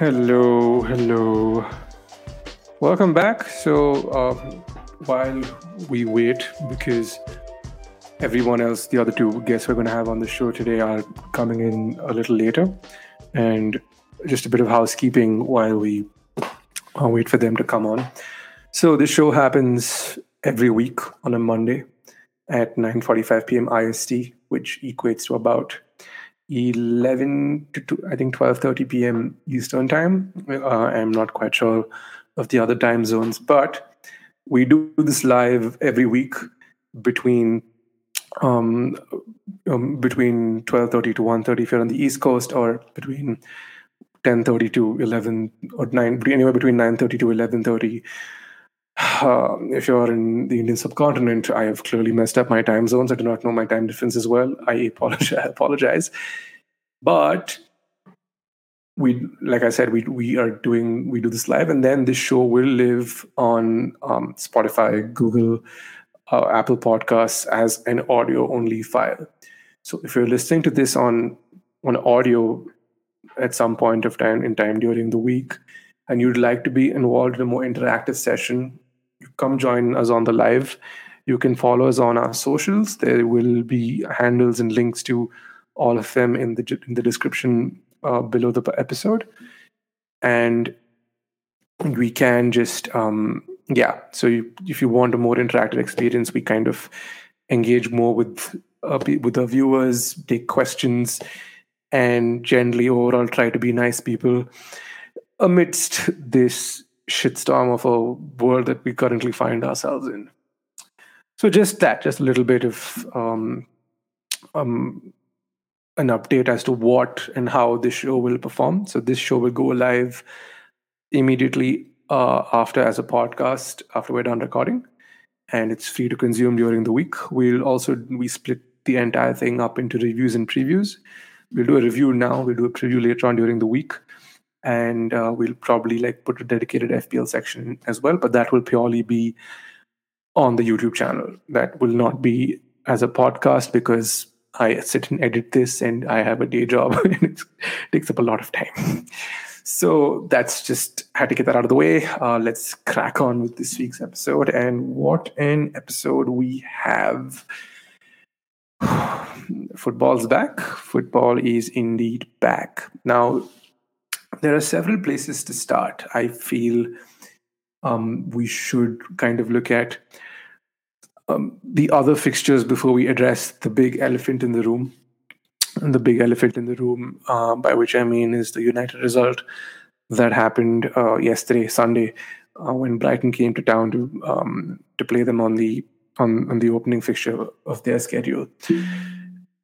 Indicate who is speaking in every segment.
Speaker 1: Hello, hello. Welcome back. So, uh, while we wait, because everyone else, the other two guests we're going to have on the show today are coming in a little later, and just a bit of housekeeping while we uh, wait for them to come on. So, this show happens every week on a Monday at 9:45 p.m. IST, which equates to about 11 to two, I think 12:30 p.m. Eastern time. Uh, I'm not quite sure of the other time zones, but we do this live every week between um, um, between 12:30 to 1:30 if you're on the East Coast, or between 10:30 to 11 or 9 anywhere between 9:30 to 11:30. Uh, if you're in the Indian subcontinent, I have clearly messed up my time zones. I do not know my time difference as well. I apologize. apologize. But we, like I said, we we are doing we do this live, and then this show will live on um, Spotify, Google, uh, Apple Podcasts as an audio only file. So if you're listening to this on on audio at some point of time in time during the week, and you'd like to be involved in a more interactive session, you come join us on the live. You can follow us on our socials. There will be handles and links to all of them in the in the description uh, below the episode, and we can just um, yeah. So you, if you want a more interactive experience, we kind of engage more with uh, with our viewers, take questions, and generally overall try to be nice people amidst this shitstorm of a world that we currently find ourselves in. So just that, just a little bit of um, um, an update as to what and how this show will perform. So this show will go live immediately uh, after as a podcast after we're done recording, and it's free to consume during the week. We'll also we split the entire thing up into reviews and previews. We'll do a review now. We'll do a preview later on during the week and uh, we'll probably like put a dedicated FPL section as well. But that will purely be on the YouTube channel. That will not be as a podcast because I sit and edit this, and I have a day job, and it takes up a lot of time. So that's just had to get that out of the way. Uh, let's crack on with this week's episode. And what an episode we have! Football's back. Football is indeed back. Now, there are several places to start. I feel um, we should kind of look at um, the other fixtures before we address the big elephant in the room. And the big elephant in the room, uh, by which I mean, is the United result that happened uh, yesterday, Sunday, uh, when Brighton came to town to um, to play them on the on, on the opening fixture of their schedule.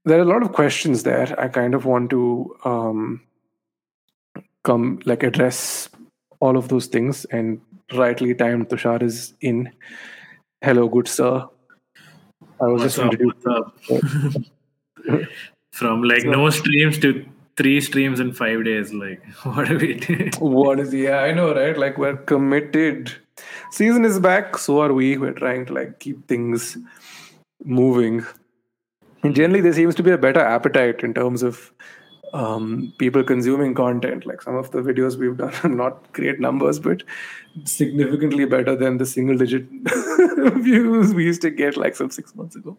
Speaker 1: There are a lot of questions there. I kind of want to um, come like address all of those things and rightly timed Tushar is in. Hello, good sir.
Speaker 2: I was what's just introduced. From like so, no streams to three streams in five days. Like, what are we doing?
Speaker 1: What is yeah, I know, right? Like we're committed. Season is back, so are we. We're trying to like keep things moving. And generally there seems to be a better appetite in terms of um, people consuming content. Like some of the videos we've done are not great numbers, but significantly better than the single digit views we used to get like some six months ago.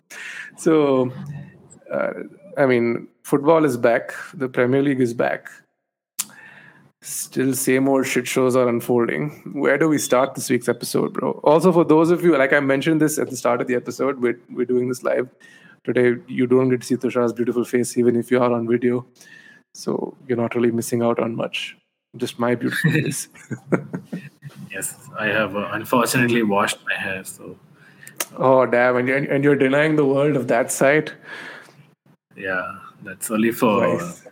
Speaker 1: So, uh, I mean, football is back. The Premier League is back. Still, same old shit shows are unfolding. Where do we start this week's episode, bro? Also, for those of you, like I mentioned this at the start of the episode, we're, we're doing this live today. You don't get to see Tushar's beautiful face, even if you are on video. So you're not really missing out on much. Just my beautiful face.
Speaker 2: yes, I have uh, unfortunately washed my hair. So.
Speaker 1: Oh damn! And you're, and you're denying the world of that site.
Speaker 2: Yeah, that's only for nice.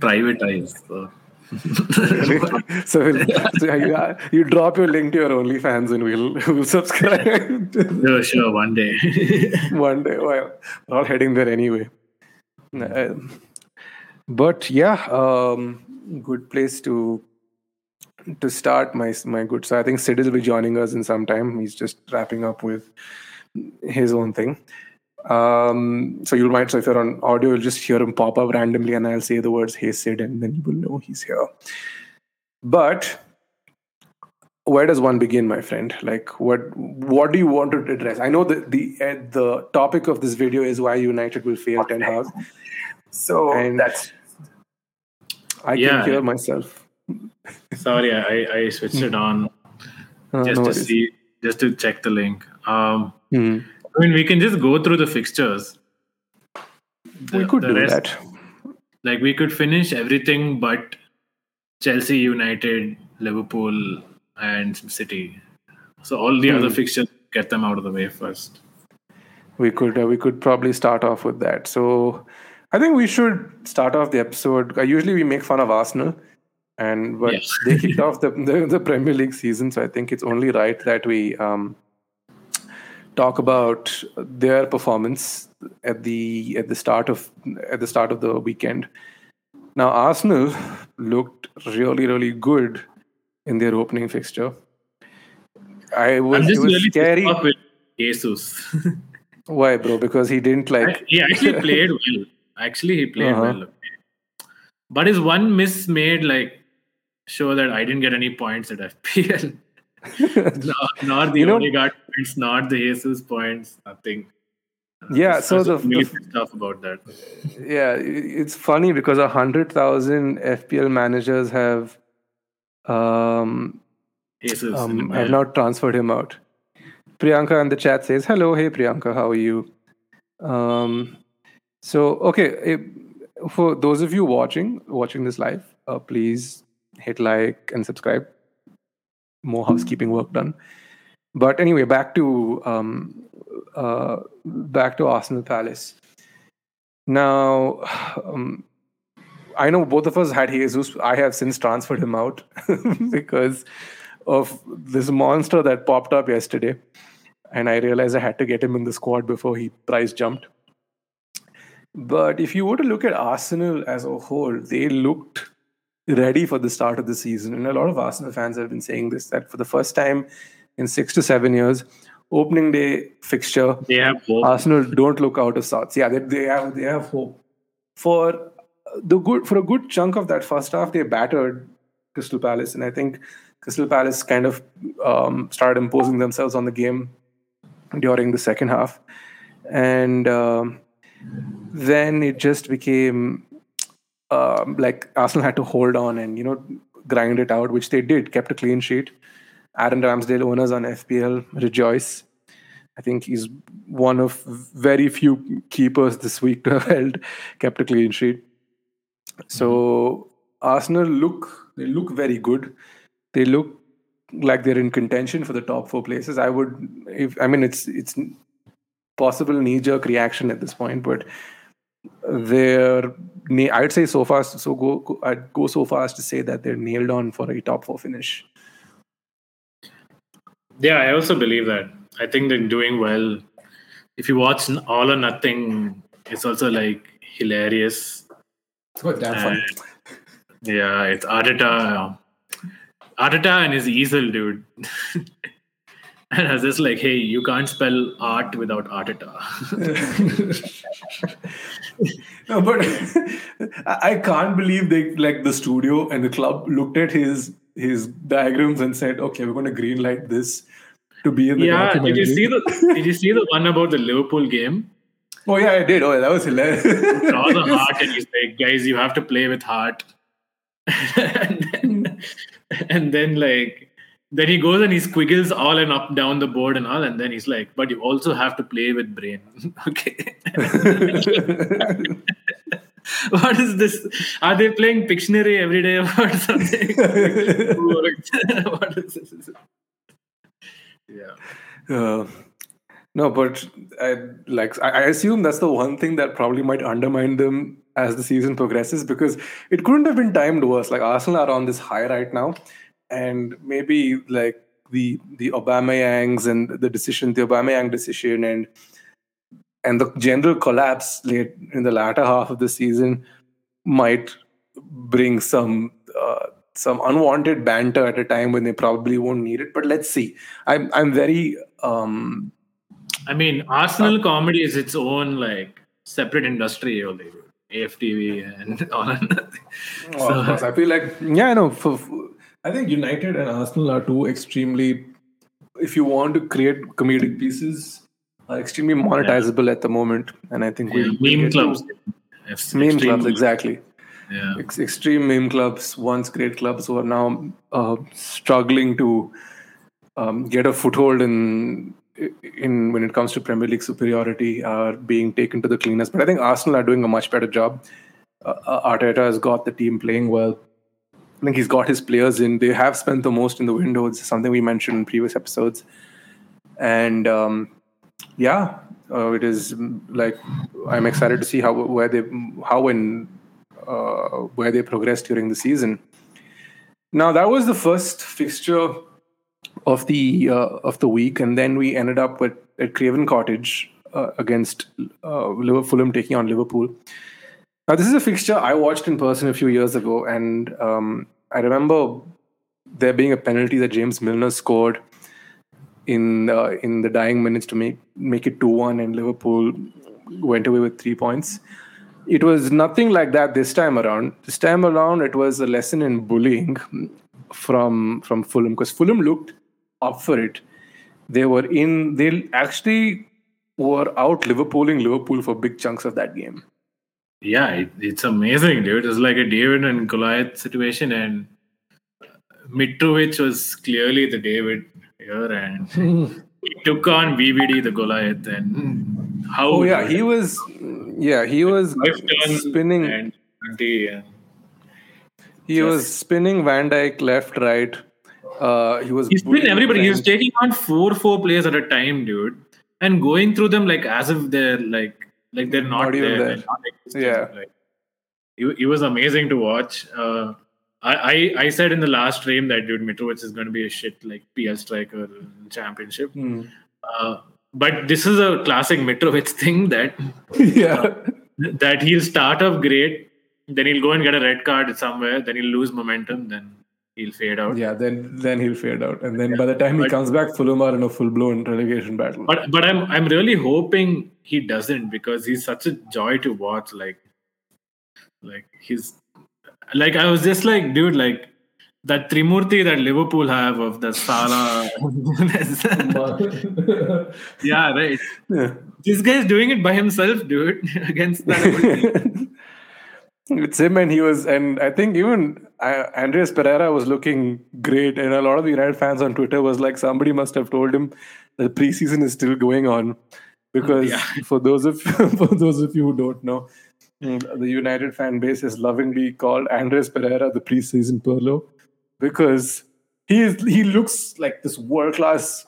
Speaker 2: private eyes. So.
Speaker 1: so, so you, you, drop your link to your OnlyFans and we'll, we'll subscribe.
Speaker 2: sure, sure, one day.
Speaker 1: one day. Well, we're all heading there anyway. Uh, but yeah, um, good place to to start, my my good. So I think Sid will be joining us in some time. He's just wrapping up with his own thing. Um, so you might, so if you're on audio, you'll just hear him pop up randomly, and I'll say the words "Hey Sid," and then you will know he's here. But where does one begin, my friend? Like, what what do you want to address? I know that the uh, the topic of this video is why United will fail Ten Hag.
Speaker 2: So and that's
Speaker 1: I yeah. can hear myself.
Speaker 2: Sorry, I, I switched it on uh, just no to see, just to check the link. Um, mm. I mean, we can just go through the fixtures.
Speaker 1: The, we could do rest, that.
Speaker 2: Like we could finish everything but Chelsea, United, Liverpool, and City. So all the mm. other fixtures, get them out of the way first.
Speaker 1: We could uh, we could probably start off with that. So I think we should start off the episode. Uh, usually we make fun of Arsenal, and but yes. they kicked off the, the, the Premier League season, so I think it's only right that we um, talk about their performance at the at the start of at the start of the weekend. Now Arsenal looked really really good in their opening fixture. I was,
Speaker 2: I'm just
Speaker 1: was
Speaker 2: really scary. With Jesus.
Speaker 1: Why, bro? Because he didn't like.
Speaker 2: He actually played well. Actually, he played uh-huh. well. But his one miss made like show that I didn't get any points at FPL. not, not the you only got points, not the Jesus points, nothing.
Speaker 1: Yeah, so the,
Speaker 2: really stuff about that.
Speaker 1: Yeah, it's funny because a hundred thousand FPL managers have um,
Speaker 2: Jesus
Speaker 1: um have not transferred him out. Priyanka in the chat says, "Hello, hey Priyanka, how are you?" Um, so okay, for those of you watching watching this live, uh, please hit like and subscribe. More housekeeping work done. But anyway, back to um, uh, back to Arsenal Palace. Now, um, I know both of us had Jesus. I have since transferred him out because of this monster that popped up yesterday, and I realized I had to get him in the squad before he price jumped. But if you were to look at Arsenal as a whole, they looked ready for the start of the season. And a lot of Arsenal fans have been saying this that for the first time in six to seven years, opening day fixture,
Speaker 2: they have hope.
Speaker 1: Arsenal don't look out of sorts. Yeah, they, they have they have hope. For the good for a good chunk of that first half, they battered Crystal Palace, and I think Crystal Palace kind of um, started imposing themselves on the game during the second half, and um, then it just became um, like Arsenal had to hold on and you know grind it out, which they did. Kept a clean sheet. Aaron Ramsdale owners on FPL rejoice. I think he's one of very few keepers this week to have held kept a clean sheet. So mm-hmm. Arsenal look they look very good. They look like they're in contention for the top four places. I would if I mean it's it's possible knee jerk reaction at this point, but they're I'd say so far so go, go I'd go so far as to say that they're nailed on for a top four finish.
Speaker 2: Yeah, I also believe that. I think they're doing well. If you watch All or Nothing, it's also like hilarious.
Speaker 1: It's quite damn fun.
Speaker 2: Yeah, it's Arteta. Arteta and his easel, dude. and I was just like, hey, you can't spell art without Arteta.
Speaker 1: no, but I can't believe they like the studio and the club looked at his his diagrams and said, okay, we're going to greenlight this to be in the
Speaker 2: yeah. Did you see the Did you see the one about the Liverpool game?
Speaker 1: Oh yeah, I did. Oh, that was hilarious.
Speaker 2: Draw the heart, and he's like, guys, you have to play with heart. and, then, and then like then he goes and he squiggles all and up down the board and all, and then he's like, "But you also have to play with brain." okay. what is this? Are they playing Pictionary every day or something? what is this? Yeah.
Speaker 1: Uh, no, but I like I assume that's the one thing that probably might undermine them as the season progresses because it couldn't have been timed worse. Like Arsenal are on this high right now and maybe like the the Aubameyangs and the decision, the Aubameyang decision, and and the general collapse late in the latter half of the season might bring some uh, some unwanted banter at a time when they probably won't need it. But let's see. I'm I'm very. Um,
Speaker 2: I mean, Arsenal uh, comedy is its own like separate industry. Only AFTV and all.
Speaker 1: so, course, I feel like yeah, I know. For, for, I think United and Arsenal are two extremely. If you want to create comedic pieces, are extremely monetizable yeah. at the moment, and I think
Speaker 2: yeah, we meme clubs.
Speaker 1: Meme clubs, exactly.
Speaker 2: Yeah.
Speaker 1: Ex- extreme meme clubs, once great clubs, who are now uh, struggling to um, get a foothold in in when it comes to Premier League superiority, are being taken to the cleaners. But I think Arsenal are doing a much better job. Uh, uh, Arteta has got the team playing well. I think he's got his players in. They have spent the most in the window. Something we mentioned in previous episodes. And um, yeah, uh, it is like I'm excited to see how where they how and uh, where they progress during the season. Now that was the first fixture of the uh, of the week, and then we ended up with at Craven Cottage uh, against uh, Liverpool, taking on Liverpool. Now this is a fixture I watched in person a few years ago, and um, I remember there being a penalty that James Milner scored in uh, in the dying minutes to make make it two one, and Liverpool went away with three points. It was nothing like that this time around. This time around, it was a lesson in bullying from from Fulham because Fulham looked up for it. They were in. They actually were out Liverpooling Liverpool for big chunks of that game.
Speaker 2: Yeah, it, it's amazing, dude. It's like a David and Goliath situation, and Mitrovic was clearly the David here, and he took on VVD the Goliath, and how?
Speaker 1: Oh yeah, he was. Yeah, he was spinning. And,
Speaker 2: yeah.
Speaker 1: He Just, was spinning Van Dijk left, right. Uh, he was.
Speaker 2: He's spinning everybody. He was taking on four, four players at a time, dude, and going through them like as if they're like, like they're not, not there. there. Not
Speaker 1: yeah.
Speaker 2: Like, it, it was amazing to watch. Uh, I, I, said in the last stream that dude Mitrovic is going to be a shit like PL striker championship.
Speaker 1: Mm.
Speaker 2: Uh, but this is a classic Mitrovic thing that
Speaker 1: yeah uh,
Speaker 2: that he'll start off great, then he'll go and get a red card somewhere, then he'll lose momentum, then he'll fade out.
Speaker 1: Yeah, then then he'll fade out, and then yeah. by the time but, he comes back, Fulham are in a full blown relegation battle.
Speaker 2: But but I'm I'm really hoping he doesn't because he's such a joy to watch. Like like he's like I was just like, dude, like that Trimurti that Liverpool have of the Salah. yeah, right.
Speaker 1: Yeah.
Speaker 2: This guy's doing it by himself, dude, against that.
Speaker 1: it's him, and he was, and I think even uh, Andreas Pereira was looking great, and a lot of the United fans on Twitter was like, somebody must have told him the preseason is still going on, because yeah. for those of for those of you who don't know, Mm, the United fan base is lovingly called Andres Pereira the preseason Pirlo because he is, he looks like this world class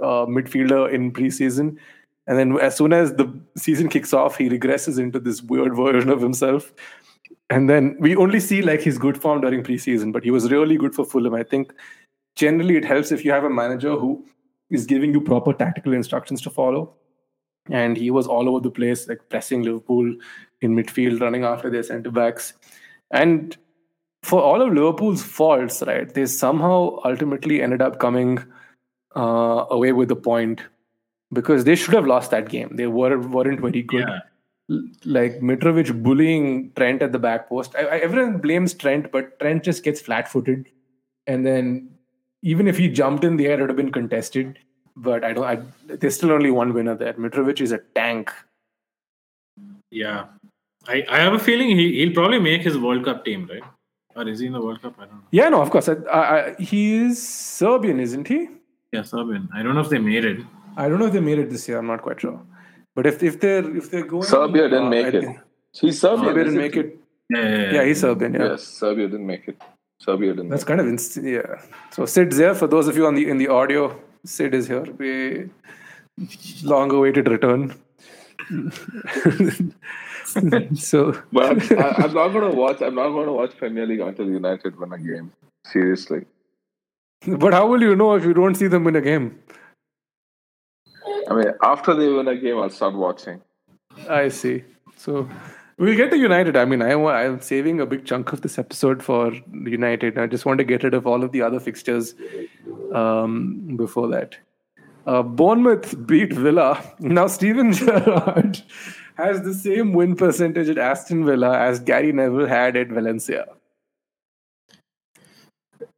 Speaker 1: uh, midfielder in preseason, and then as soon as the season kicks off, he regresses into this weird version of himself. And then we only see like his good form during preseason, but he was really good for Fulham. I think generally it helps if you have a manager who is giving you proper tactical instructions to follow and he was all over the place, like pressing Liverpool in midfield, running after their centre backs. And for all of Liverpool's faults, right, they somehow ultimately ended up coming uh, away with the point because they should have lost that game. They were weren't very good.
Speaker 2: Yeah.
Speaker 1: Like Mitrovic bullying Trent at the back post. I, I, everyone blames Trent, but Trent just gets flat-footed, and then even if he jumped in the air, it would have been contested but I don't. I, there's still only one winner there. Mitrovic is a tank.
Speaker 2: Yeah, I, I have a feeling he he'll probably make his World Cup team, right? Or is he in the World Cup? I don't know.
Speaker 1: Yeah, no, of course. I, I, he is Serbian, isn't he?
Speaker 2: Yeah, Serbian. I don't know if they made it.
Speaker 1: I don't know if they made it this year. I'm not quite sure. But if if they're if they're going,
Speaker 3: Serbia didn't uh, make it. He's Serbian.
Speaker 1: Serbia didn't make it.
Speaker 2: Yeah, yeah, yeah.
Speaker 1: yeah, he's Serbian. Yeah.
Speaker 3: Yes, Serbia didn't make it. Serbia didn't.
Speaker 1: That's kind of inst- yeah. So Sid's there for those of you on the in the audio. Sid is here. We long awaited return. so
Speaker 3: but I'm, I, am not gonna watch I'm not gonna watch Premier League until United win a game. Seriously.
Speaker 1: But how will you know if you don't see them win a game?
Speaker 3: I mean after they win a game I'll start watching.
Speaker 1: I see. So We'll get to United. I mean, I, I'm saving a big chunk of this episode for United. I just want to get rid of all of the other fixtures um, before that. Uh, Bournemouth beat Villa. Now, Steven Gerrard has the same win percentage at Aston Villa as Gary Neville had at Valencia.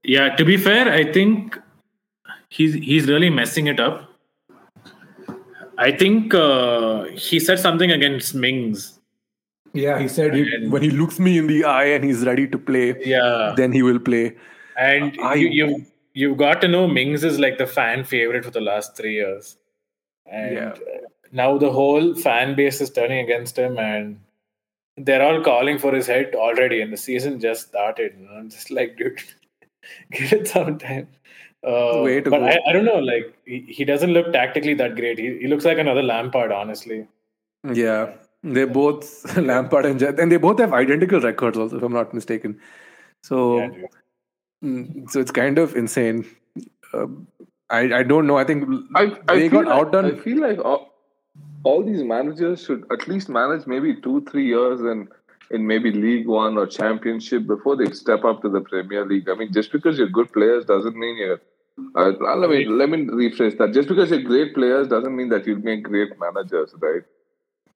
Speaker 2: Yeah, to be fair, I think he's he's really messing it up. I think uh, he said something against Mings.
Speaker 1: Yeah, he said he,
Speaker 2: And-
Speaker 1: when he looks me in the eye and he's ready to play,
Speaker 2: Yeah,
Speaker 1: then he will play.
Speaker 2: and
Speaker 1: I-
Speaker 2: you you you've got to know Mings is like the fan favorite for the last three years, and
Speaker 1: Yeah.
Speaker 2: uh, now the whole fan base is turning against him, and they're all calling for his head already, and the season just started. You know? I'm just like, dude, give it some time. Uh,
Speaker 1: Way to
Speaker 2: but
Speaker 1: go.
Speaker 2: I, I don't know, like he, he doesn't look tactically that great. He, he looks like another Lampard, honestly.
Speaker 1: Yeah, they both Lampard and Jet, and they both have identical records, also, if I'm not mistaken. So,
Speaker 2: Yeah,
Speaker 1: mm, so it's kind of insane. Uh, I I don't know. I think
Speaker 3: I, I
Speaker 1: they
Speaker 3: feel
Speaker 1: got
Speaker 3: like,
Speaker 1: outdone.
Speaker 3: I feel like all, all these managers should at least manage maybe two, three years in in maybe League One or Championship before they step up to the Premier League. I mean, just because you're good players doesn't mean you're. Uh, let me let me rephrase that. Just because you're great players doesn't mean that you'll make great managers, right?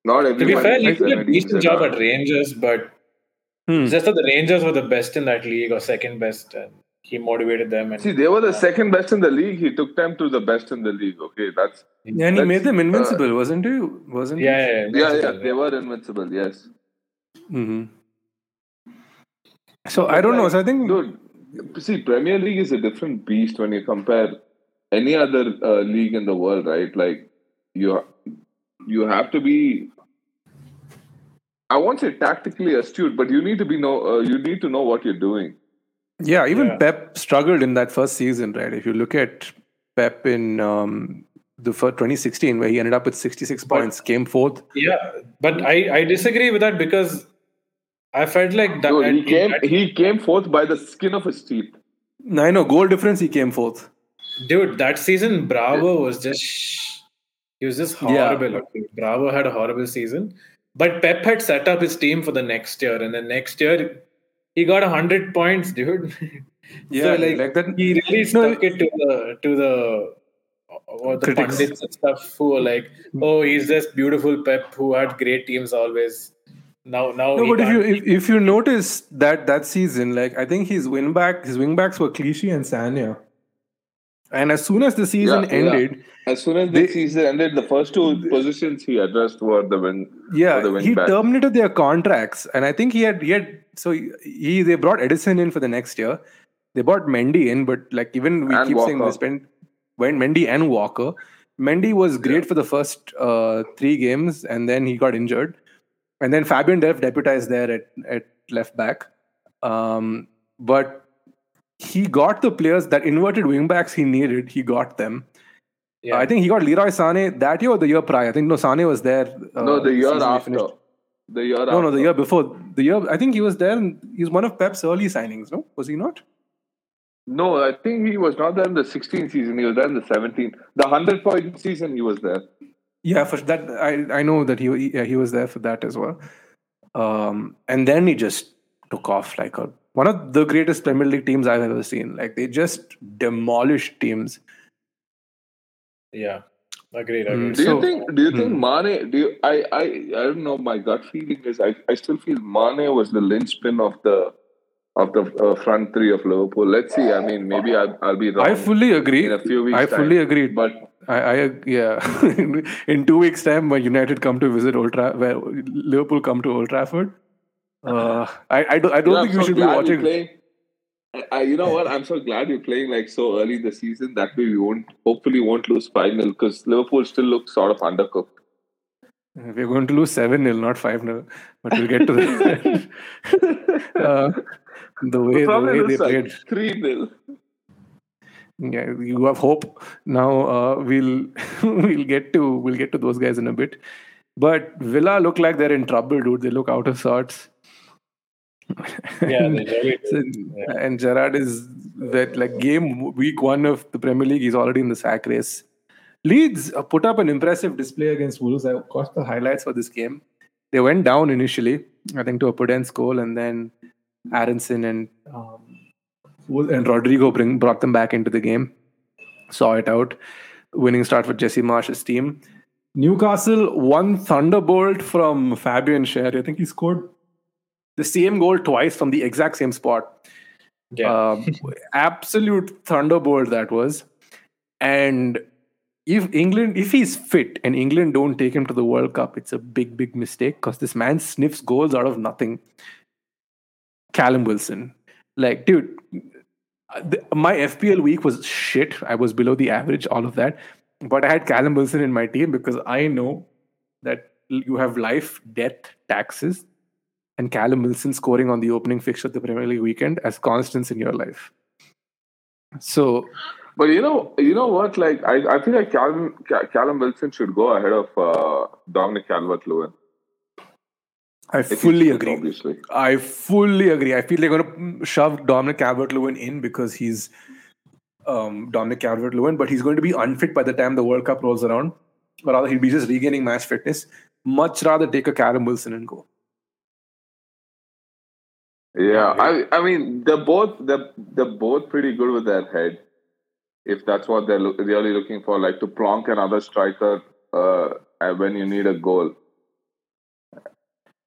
Speaker 3: Not
Speaker 2: To be
Speaker 3: everyone.
Speaker 2: fair, he
Speaker 3: is
Speaker 2: did a decent job at Rangers, but
Speaker 1: Hmm.
Speaker 2: just that the Rangers were the best in that league or second best, and he motivated them. And
Speaker 3: See, they were the second best in the league. He took them to the best in the league. Okay, that's
Speaker 1: Yeah, and he made them
Speaker 3: uh,
Speaker 1: invincible, wasn't he? Wasn't
Speaker 2: yeah, yeah,
Speaker 3: yeah, yeah. They were invincible. Yes.
Speaker 1: hmm So I don't know. So I think
Speaker 3: Dude, see, Premier League is a different beast when you compare any other uh, league in the world, right? Like you, you have to be. I won't say tactically astute, but you need to be know. Uh, you need to know what you're doing.
Speaker 1: Yeah, even
Speaker 2: Yeah.
Speaker 1: Pep struggled in that first season, right? If you look at Pep in um, the first 2016, where he ended up with 66 points, came fourth.
Speaker 2: yeah. But I, I disagree with that because I felt like that.
Speaker 3: Dude, he came.
Speaker 2: that-
Speaker 3: He came fourth by the skin of his teeth.
Speaker 1: No, I know goal difference, he came fourth.
Speaker 2: dude, that season, Bravo was just. He was just horrible. okay. Bravo had a horrible season. But Pep had set up his team for the next year, and then next year he got hundred points, dude.
Speaker 1: Yeah,
Speaker 2: so like,
Speaker 1: like that-
Speaker 2: he really
Speaker 1: No,
Speaker 2: stuck it to the to the or the
Speaker 1: Critics.
Speaker 2: pundits and stuff who were like, "Oh, he's this beautiful Pep who had great teams always." Now, now,
Speaker 1: No, but if you if, if you notice that that season, like I think his win back his wing backs were Clichy and Sagna. And as soon as the season
Speaker 3: Yeah, yeah.
Speaker 1: ended,
Speaker 3: As soon as the
Speaker 1: They-
Speaker 3: season ended, the first two positions he addressed were the win.
Speaker 1: yeah,
Speaker 3: the wing
Speaker 1: he
Speaker 3: back.
Speaker 1: terminated their contracts, and I think he had he had so he, he they brought Ederson in for the next year. They brought Mendy in, but like even we
Speaker 3: And
Speaker 1: keep saying
Speaker 3: Walker.
Speaker 1: they spent when Mendy and Walker. Mendy was great for the first uh, three games, and then he got injured, and then Fabian Delph deputized there at at left back. Um, but he got the players that inverted wingbacks he needed. He got them.
Speaker 2: yeah.
Speaker 1: I think he got Leroy Sane that year or the year prior. I think no Sane was there. Uh,
Speaker 3: no, the year after. The year after.
Speaker 1: No, no, the year before. The year I think he was there. And he's one of Pep's early signings. No, was he not?
Speaker 3: No, I think he was not there in the 16th season. He was there in the 17th. The 100 point season, he was there.
Speaker 1: Yeah, for that I I know that he he- yeah, he was there for that as well. Um, and then he just took off like a one of the greatest Premier League teams I've ever seen. Like they just demolished teams.
Speaker 2: yeah, agreed.
Speaker 1: Mm,
Speaker 2: agreed.
Speaker 3: Do
Speaker 1: So-
Speaker 3: you think? Do you think
Speaker 1: hmm.
Speaker 3: Mane? Do you, I? I? I don't know. My gut feeling is I. I still feel Mane was the linchpin of the of the uh, front three of Liverpool. Let's see. I mean, maybe I'll, I'll be wrong.
Speaker 1: I fully agree.
Speaker 3: in a few weeks.
Speaker 1: I fully
Speaker 3: time.
Speaker 1: agree.
Speaker 3: But
Speaker 1: I, I yeah. in two weeks' time, when United come to visit Old Tra- where Liverpool come to Old Trafford, uh, I I, do, I don't
Speaker 3: Yeah,
Speaker 1: think
Speaker 3: I'm
Speaker 1: you
Speaker 3: so
Speaker 1: should be watching.
Speaker 3: Playing, I, you know what? I'm so glad you're playing like so early the season. That way we won't, hopefully, won't lose five 0 because Liverpool still looks sort of undercooked.
Speaker 1: We're going to lose 7 0, not 5 0. But we'll get to that. uh, the way, the way they played.
Speaker 3: three 0
Speaker 1: Yeah, you have hope. Now uh, we'll we'll get to we'll get to those guys in a bit. But Villa look like they're in trouble, dude. They look out of sorts.
Speaker 2: Yeah, they really do.
Speaker 1: So-
Speaker 2: Yeah.
Speaker 1: And Gerrard is that like game week one of the Premier League. He's already in the sack race. Leeds uh, put up an impressive display against Wolves. I watched the highlights for this game. they went down initially, I think, to a Podence goal, and then Aaronson and um, and Rodrigo bring brought them back into the game, saw it out, winning start for Jesse Marsch's team. Newcastle won Thunderbolt from Fabian Schär. I think he scored the same goal twice from the exact same spot.
Speaker 2: Yeah.
Speaker 1: Um, absolute thunderbolt that was. And if England, if he's fit and England don't take him to the World Cup, it's a big, big mistake because this man sniffs goals out of nothing. Callum Wilson, like, dude, the, my FPL week was shit. I was below the average, all of that. But I had Callum Wilson in my team because I know that you have life, death, taxes, and Callum Wilson scoring on the opening fixture of the Premier League weekend as constants in your life. So,
Speaker 3: But you know, you know what? Like, I, I feel like Callum, Callum Wilson should go ahead of uh, Dominic Calvert-Lewin.
Speaker 1: I fully agree.
Speaker 3: Obviously,
Speaker 1: I fully agree. I feel they're going to shove Dominic Calvert-Lewin in because he's um, Dominic Calvert-Lewin, but he's going to be unfit by the time the World Cup rolls around. Or rather, he'll be just regaining match fitness. Much rather take a Callum Wilson and go.
Speaker 3: Yeah. I, I mean, they're both they're, they're both pretty good with their head. If that's what they're loo- really looking for, like to plonk another striker uh, when you need a goal.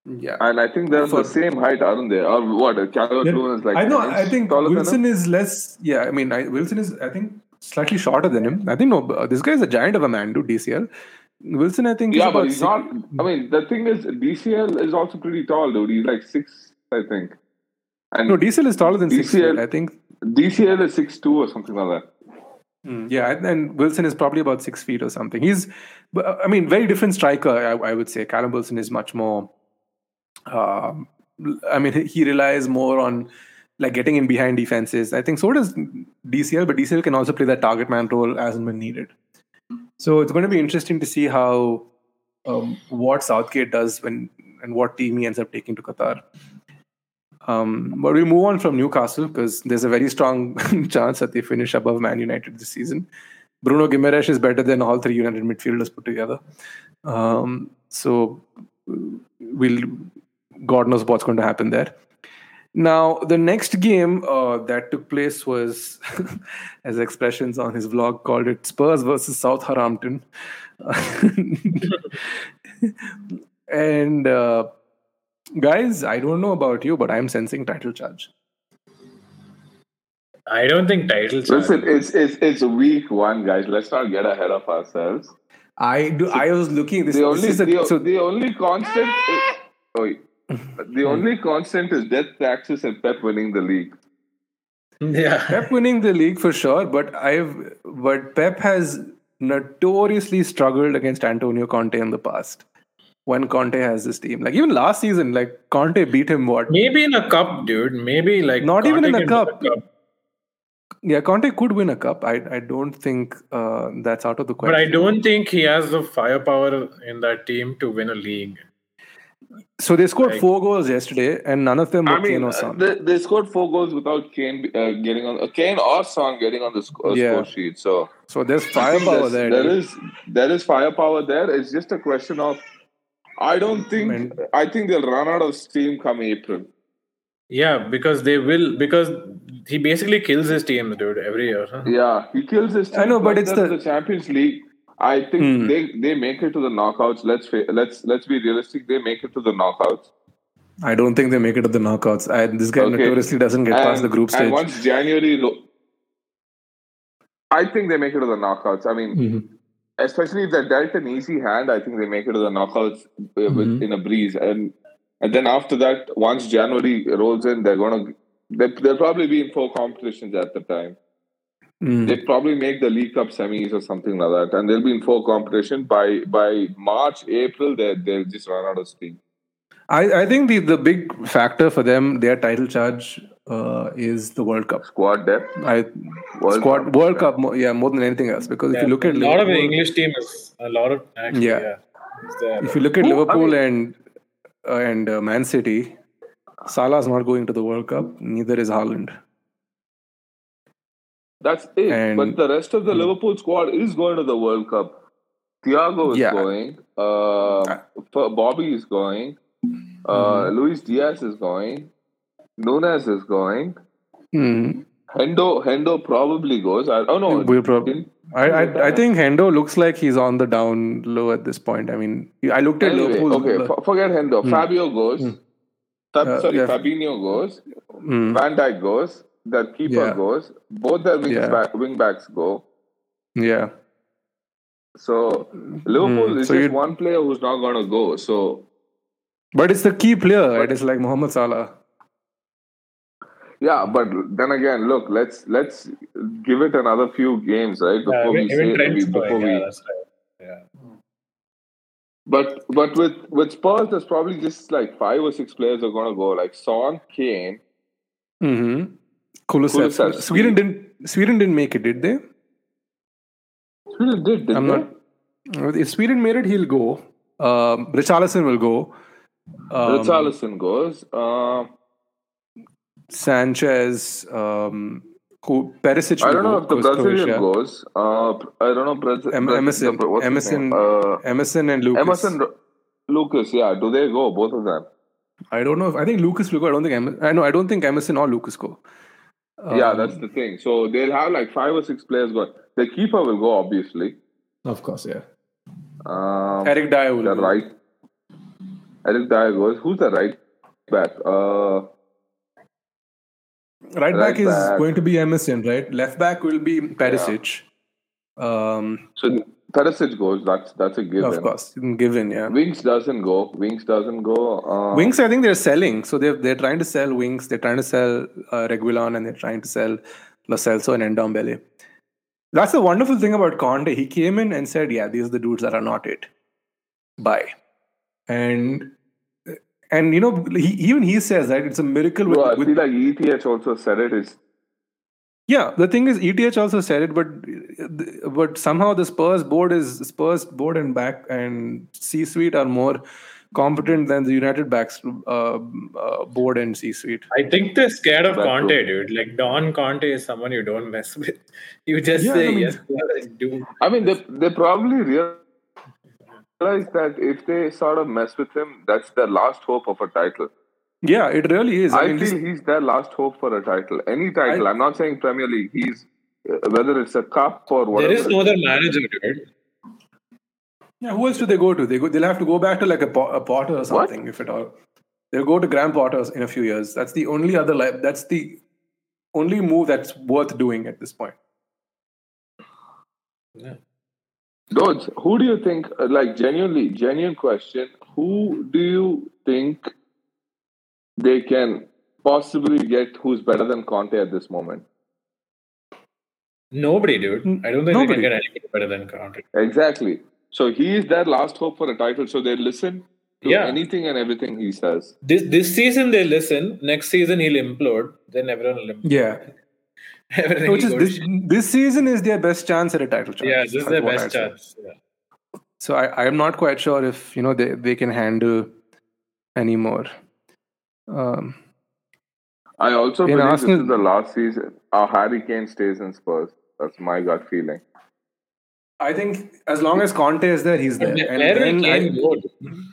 Speaker 1: Yeah.
Speaker 3: And I think they're
Speaker 1: For-
Speaker 3: the same height, aren't they? Or what? Calvert-Lewin is like.
Speaker 1: I know. I think
Speaker 3: taller than him?
Speaker 1: Wilson is less. Yeah, I mean, I, Wilson is. I think slightly shorter than him. I think no. This guy is a giant of a man, dude. DCL. Wilson, I think.
Speaker 3: Yeah, but he's
Speaker 1: six-
Speaker 3: not. I mean, the thing is, DCL is also pretty tall, dude. He's like six, I think. And
Speaker 1: No, DCL is taller than six
Speaker 3: DCL
Speaker 1: feet. I think.
Speaker 3: DCL is six two or something like that.
Speaker 1: Mm, yeah, and- Wilson is probably about six feet or something. He's, uh, I mean, very different striker. I, I would say Callum Wilson is much more. Um, I mean, he- he relies more on like getting in behind defenses. I think so does DCL, but DCL can also play that target man role as and when needed. So it's going to be interesting to see how um, what Southgate does when and what team he ends up taking to Qatar. Um, but we move on from Newcastle because there's a very strong chance that they finish above Man United this season. Bruno Guimaraes is better than all three United midfielders put together. Um, so we'll God knows what's going to happen there. Now, the next game uh, that took place was, as expressions on his vlog called it, Spurs versus Southampton. and uh, guys, I don't know about you, but I'm sensing title charge.
Speaker 2: I don't think title charge.
Speaker 3: Listen, it's it's it's week one, guys. Let's not get ahead of ourselves.
Speaker 1: I do. I was looking. This,
Speaker 3: The
Speaker 1: this
Speaker 3: only
Speaker 1: is a,
Speaker 3: the,
Speaker 1: so
Speaker 3: the only constant. Is, oh, the only constant is death taxes and Pep winning the league.
Speaker 2: yeah.
Speaker 1: Pep winning the league for sure, but I've but Pep has notoriously struggled against Antonio Conte in the past. When Conte has this team, like even last season, like Conte beat him what?
Speaker 2: Maybe in a cup, dude. Maybe like
Speaker 1: Not even in a
Speaker 2: Conte can
Speaker 1: cup. Yeah, Conte could win a cup. I I don't think uh, that's out of the question. But.
Speaker 2: I don't think he has the firepower in that team to win a league.
Speaker 1: So they scored
Speaker 2: Like-
Speaker 1: four goals yesterday, and none of them were
Speaker 3: I mean,
Speaker 1: Kane or
Speaker 3: uh,
Speaker 1: Son.
Speaker 3: they, they scored four goals without Kane uh, getting on uh, Kane or Son getting on the sc- uh,
Speaker 1: Yeah.
Speaker 3: score sheet. So
Speaker 1: So there's firepower
Speaker 3: there's-
Speaker 1: there.
Speaker 3: There
Speaker 1: dude.
Speaker 3: is there is firepower there. It's just a question of. I don't think.
Speaker 1: Man.
Speaker 3: I think they'll run out of steam come April.
Speaker 2: Yeah, because they will because he basically kills his team, dude, every year. huh?
Speaker 3: Yeah, he kills his. Team,
Speaker 1: I know, but
Speaker 3: plus
Speaker 1: it's the-
Speaker 3: the Champions League. I think
Speaker 1: Hmm.
Speaker 3: they they make it to the knockouts. Let's let's let's be realistic. They make it to the knockouts.
Speaker 1: I don't think they make it to the knockouts. I, this guy
Speaker 3: Okay.
Speaker 1: notoriously doesn't get past the group
Speaker 3: And
Speaker 1: stage.
Speaker 3: once January, lo- I think they make it to the knockouts. I mean,
Speaker 1: Mhm.
Speaker 3: Especially if they're dealt an easy hand, I think they make it to the knockouts with,
Speaker 1: Mhm.
Speaker 3: in a breeze. And and then after that, once January rolls in, they're gonna they, they'll probably be in four competitions at the time.
Speaker 1: Mm.
Speaker 3: They probably make the League Cup semis or something like that, and they'll be in four competition by by March, April. They they'll just run out of steam.
Speaker 1: I, I think the, the big factor for them, their title charge, uh, is the World Cup.
Speaker 3: Squad depth.
Speaker 1: I
Speaker 3: World
Speaker 1: squad
Speaker 3: Cup,
Speaker 1: World
Speaker 3: yeah.
Speaker 1: Cup, mo- yeah, more than anything else. Because if you look at
Speaker 2: a lot of the English team is a lot of actually,
Speaker 1: Yeah.
Speaker 2: yeah. there.
Speaker 1: if you look at
Speaker 3: Who- I
Speaker 1: Liverpool
Speaker 3: mean-
Speaker 1: and uh, and uh, Man City, Salah's not going to the World Cup. Neither is Haaland.
Speaker 3: That's it.
Speaker 1: And-
Speaker 3: but the rest of the Liverpool squad is going to the World Cup. Thiago is
Speaker 1: Yeah.
Speaker 3: going. Uh,
Speaker 1: Uh,
Speaker 3: Bobby is going. Uh, Luis Diaz is going. Nunez is going.
Speaker 1: Hmm.
Speaker 3: Hendo Hendo probably goes. I, oh no,
Speaker 1: We'll prob-
Speaker 3: didn't-
Speaker 1: I, I I think Hendo looks like he's on the down low at this point. I mean, I looked at
Speaker 3: Anyway,
Speaker 1: Liverpool's.
Speaker 3: okay, f- forget Hendo. Fabio goes. Fab-
Speaker 1: Uh,
Speaker 3: sorry,
Speaker 1: yeah.
Speaker 3: Fabinho goes.
Speaker 1: Hmm.
Speaker 3: Van Dijk goes. The keeper
Speaker 1: Yeah.
Speaker 3: goes. Both the wings
Speaker 1: Yeah.
Speaker 3: back, wing backs go.
Speaker 1: Yeah.
Speaker 3: So Liverpool
Speaker 1: Hmm,
Speaker 3: is
Speaker 1: so
Speaker 3: just one player who's not going to go. So
Speaker 1: But it's the key player, right? It's like Mohamed Salah.
Speaker 3: Yeah, but then again, look, let's let's give it another few games, right? Before
Speaker 2: even,
Speaker 3: we say
Speaker 2: Trent's
Speaker 3: before
Speaker 2: going.
Speaker 3: we
Speaker 2: Yeah, that's right. Yeah.
Speaker 3: But but with with Spurs, there's probably just like five or six players are gonna go, like Son, Kane.
Speaker 1: Mm-hmm. Kulusevski.
Speaker 3: Kulusevski.
Speaker 1: Sweden didn't. Sweden didn't make it, did they?
Speaker 3: Sweden did, did
Speaker 1: I'm
Speaker 3: they?
Speaker 1: not. If Sweden made it, he'll go. Um, Richarlison will go. Um,
Speaker 3: Richarlison goes. Uh,
Speaker 1: Sanchez. Um, who, Perisic.
Speaker 3: I don't know if the
Speaker 1: goes
Speaker 3: Brazilian
Speaker 1: Croatia.
Speaker 3: goes. Uh, I don't know. Brazil,
Speaker 1: Em- Emerson.
Speaker 3: the-
Speaker 1: Emerson.
Speaker 3: Uh,
Speaker 1: Emerson and Lucas.
Speaker 3: Emerson, Lucas. Yeah, do they go? Both of them.
Speaker 1: I don't know if I think Lucas will go. I don't think Emerson, I know. I don't think Emerson or Lucas go.
Speaker 3: yeah,
Speaker 1: Um,
Speaker 3: that's the thing. So they'll have like five or six players go. The keeper will go, obviously.
Speaker 1: of course. Yeah.
Speaker 3: Um,
Speaker 1: Eric Dier will
Speaker 3: the
Speaker 1: go.
Speaker 3: right. Eric Dier goes. Who's the right back? Uh,
Speaker 1: Right,
Speaker 3: Right
Speaker 1: back is going to be Emerson, right? Left back will be Perisic. Um,
Speaker 3: so Perisic goes. That's that's a given.
Speaker 1: of course, given, yeah.
Speaker 3: Winks doesn't go. Winks doesn't go. Uh,
Speaker 1: Winks, I think they're selling. So they're they're trying to sell Winks. They're trying to sell uh, Reguilon, and they're trying to sell Lo Celso and Ndombele. That's the wonderful thing about Conte. He came in and said, "Yeah, these are the dudes that are not it. Bye." And and you know, he, even he says that it's a miracle. With,
Speaker 3: Bro, I
Speaker 1: with-
Speaker 3: feel like ETH also said it. Is
Speaker 1: yeah, the thing is, ETH also said it, but but somehow the Spurs board is Spurs board and back and C suite are more competent than the United backs uh, uh, board and C suite.
Speaker 2: I think they're scared of
Speaker 3: That's
Speaker 2: Conte, dude. Like Don Conte is someone you don't mess with. You just
Speaker 1: Yeah,
Speaker 2: say
Speaker 1: I mean-
Speaker 2: yes, yes, do.
Speaker 3: I mean, they they probably realize that if they sort of mess with him, that's their last hope of a title.
Speaker 1: Yeah, it really is. I,
Speaker 3: I,
Speaker 1: mean,
Speaker 3: feel he's their last hope for a title. Any title. I, am not saying Premier League. He's uh, whether it's a cup or whatever.
Speaker 2: There is no other manager, dude.
Speaker 1: yeah, who else do they go to? They go, they'll have to go back to like a, a Potter or something, if at all. They'll go to Graham Potter in a few years. That's the only other. Li- that's the only move that's worth doing at this point.
Speaker 2: Yeah.
Speaker 3: Dodge, who do you think? uh, Like genuinely, genuine question. Who do you think they can possibly get? Who's better than Conte at this moment?
Speaker 2: Nobody, dude. I don't think
Speaker 1: Nobody.
Speaker 2: they can get anybody better than Conte.
Speaker 3: Exactly. So he is their last hope for a title. So they listen to
Speaker 2: Yeah.
Speaker 3: anything and everything he says.
Speaker 2: This this season they listen. Next season he'll implode. Then everyone will implode.
Speaker 1: Yeah,
Speaker 2: Everything
Speaker 1: which is this, this season is their best chance at a title chance.
Speaker 2: Yeah, this is their best chance. Yeah.
Speaker 1: So I, I am not quite sure if you know they, they can handle anymore. Um,
Speaker 3: I also believe
Speaker 1: Arsenal-
Speaker 3: this is the last season. Uh, Harry Kane stays in Spurs. That's my gut feeling.
Speaker 1: I think as long as Conte is there, he's there.
Speaker 2: Where
Speaker 1: And
Speaker 2: will
Speaker 1: then I-
Speaker 2: Kane go? dude?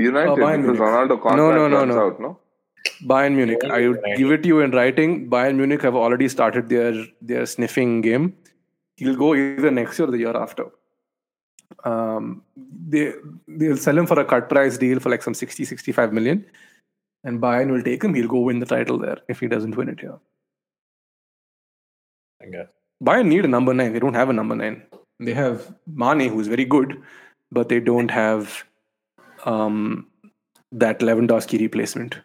Speaker 3: United
Speaker 1: Uh,
Speaker 3: because Ronaldo contract
Speaker 1: No, no, no,
Speaker 3: runs
Speaker 1: no.
Speaker 3: out. No.
Speaker 1: Bayern Munich.
Speaker 2: Bayern
Speaker 1: I would
Speaker 2: Munich.
Speaker 1: give it to you in writing. Bayern Munich have already started their their sniffing game. He'll go either next year or the year after. Um, they they'll sell him for a cut price deal for like some 60, 65 million, and Bayern will take him. He'll go win the title there if he doesn't win it here.
Speaker 2: I guess.
Speaker 1: Bayern need a number nine. They don't have a number nine. They have Mane, who's very good, but they don't have um, that Lewandowski replacement.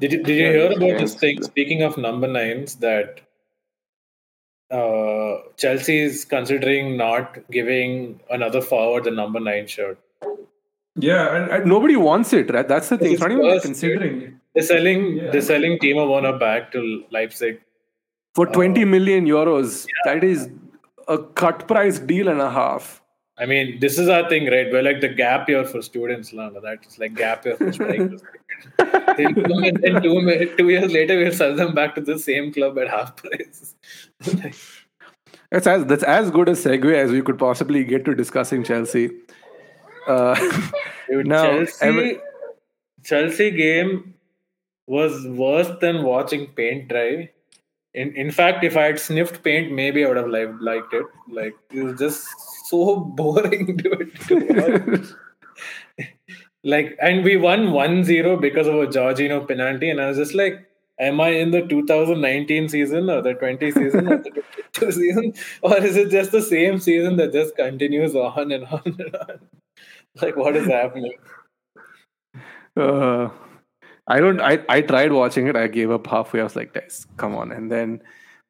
Speaker 2: Did you, did you hear about this thing? Speaking of number nines, that uh, Chelsea is considering not giving another forward the number nine shirt.
Speaker 1: Yeah, and, and nobody wants it, right? That's the thing. It's not even
Speaker 2: Spurs,
Speaker 1: considering
Speaker 2: They're selling
Speaker 1: Yeah.
Speaker 2: they're selling Timo Werner back to Leipzig.
Speaker 1: for 20 million euros. That is a cut price deal and a half.
Speaker 2: I mean, this is our thing, right? We're like the gap year for students, Lana. That's like gap year for strikers. and then two, two years later, we'll sell them back to the same club at half price.
Speaker 1: That's as that's as good a segue as we could possibly get to discussing Chelsea. Uh,
Speaker 2: Dude,
Speaker 1: now,
Speaker 2: Chelsea,
Speaker 1: Ever-
Speaker 2: Chelsea game was worse than watching paint dry. In in fact, if I had sniffed paint, maybe I would have liked, liked it. Like it was just so boring, dude. like, and we won 1-0 because of a Jorginho penalty, and I was just like, am I in the 2019 season or the 20 season or the 22 season, or is it just the same season that just continues on and on and on? Like, what is happening?
Speaker 1: uh, I don't. I I tried watching it. I gave up halfway. I was like, guys, come on. And then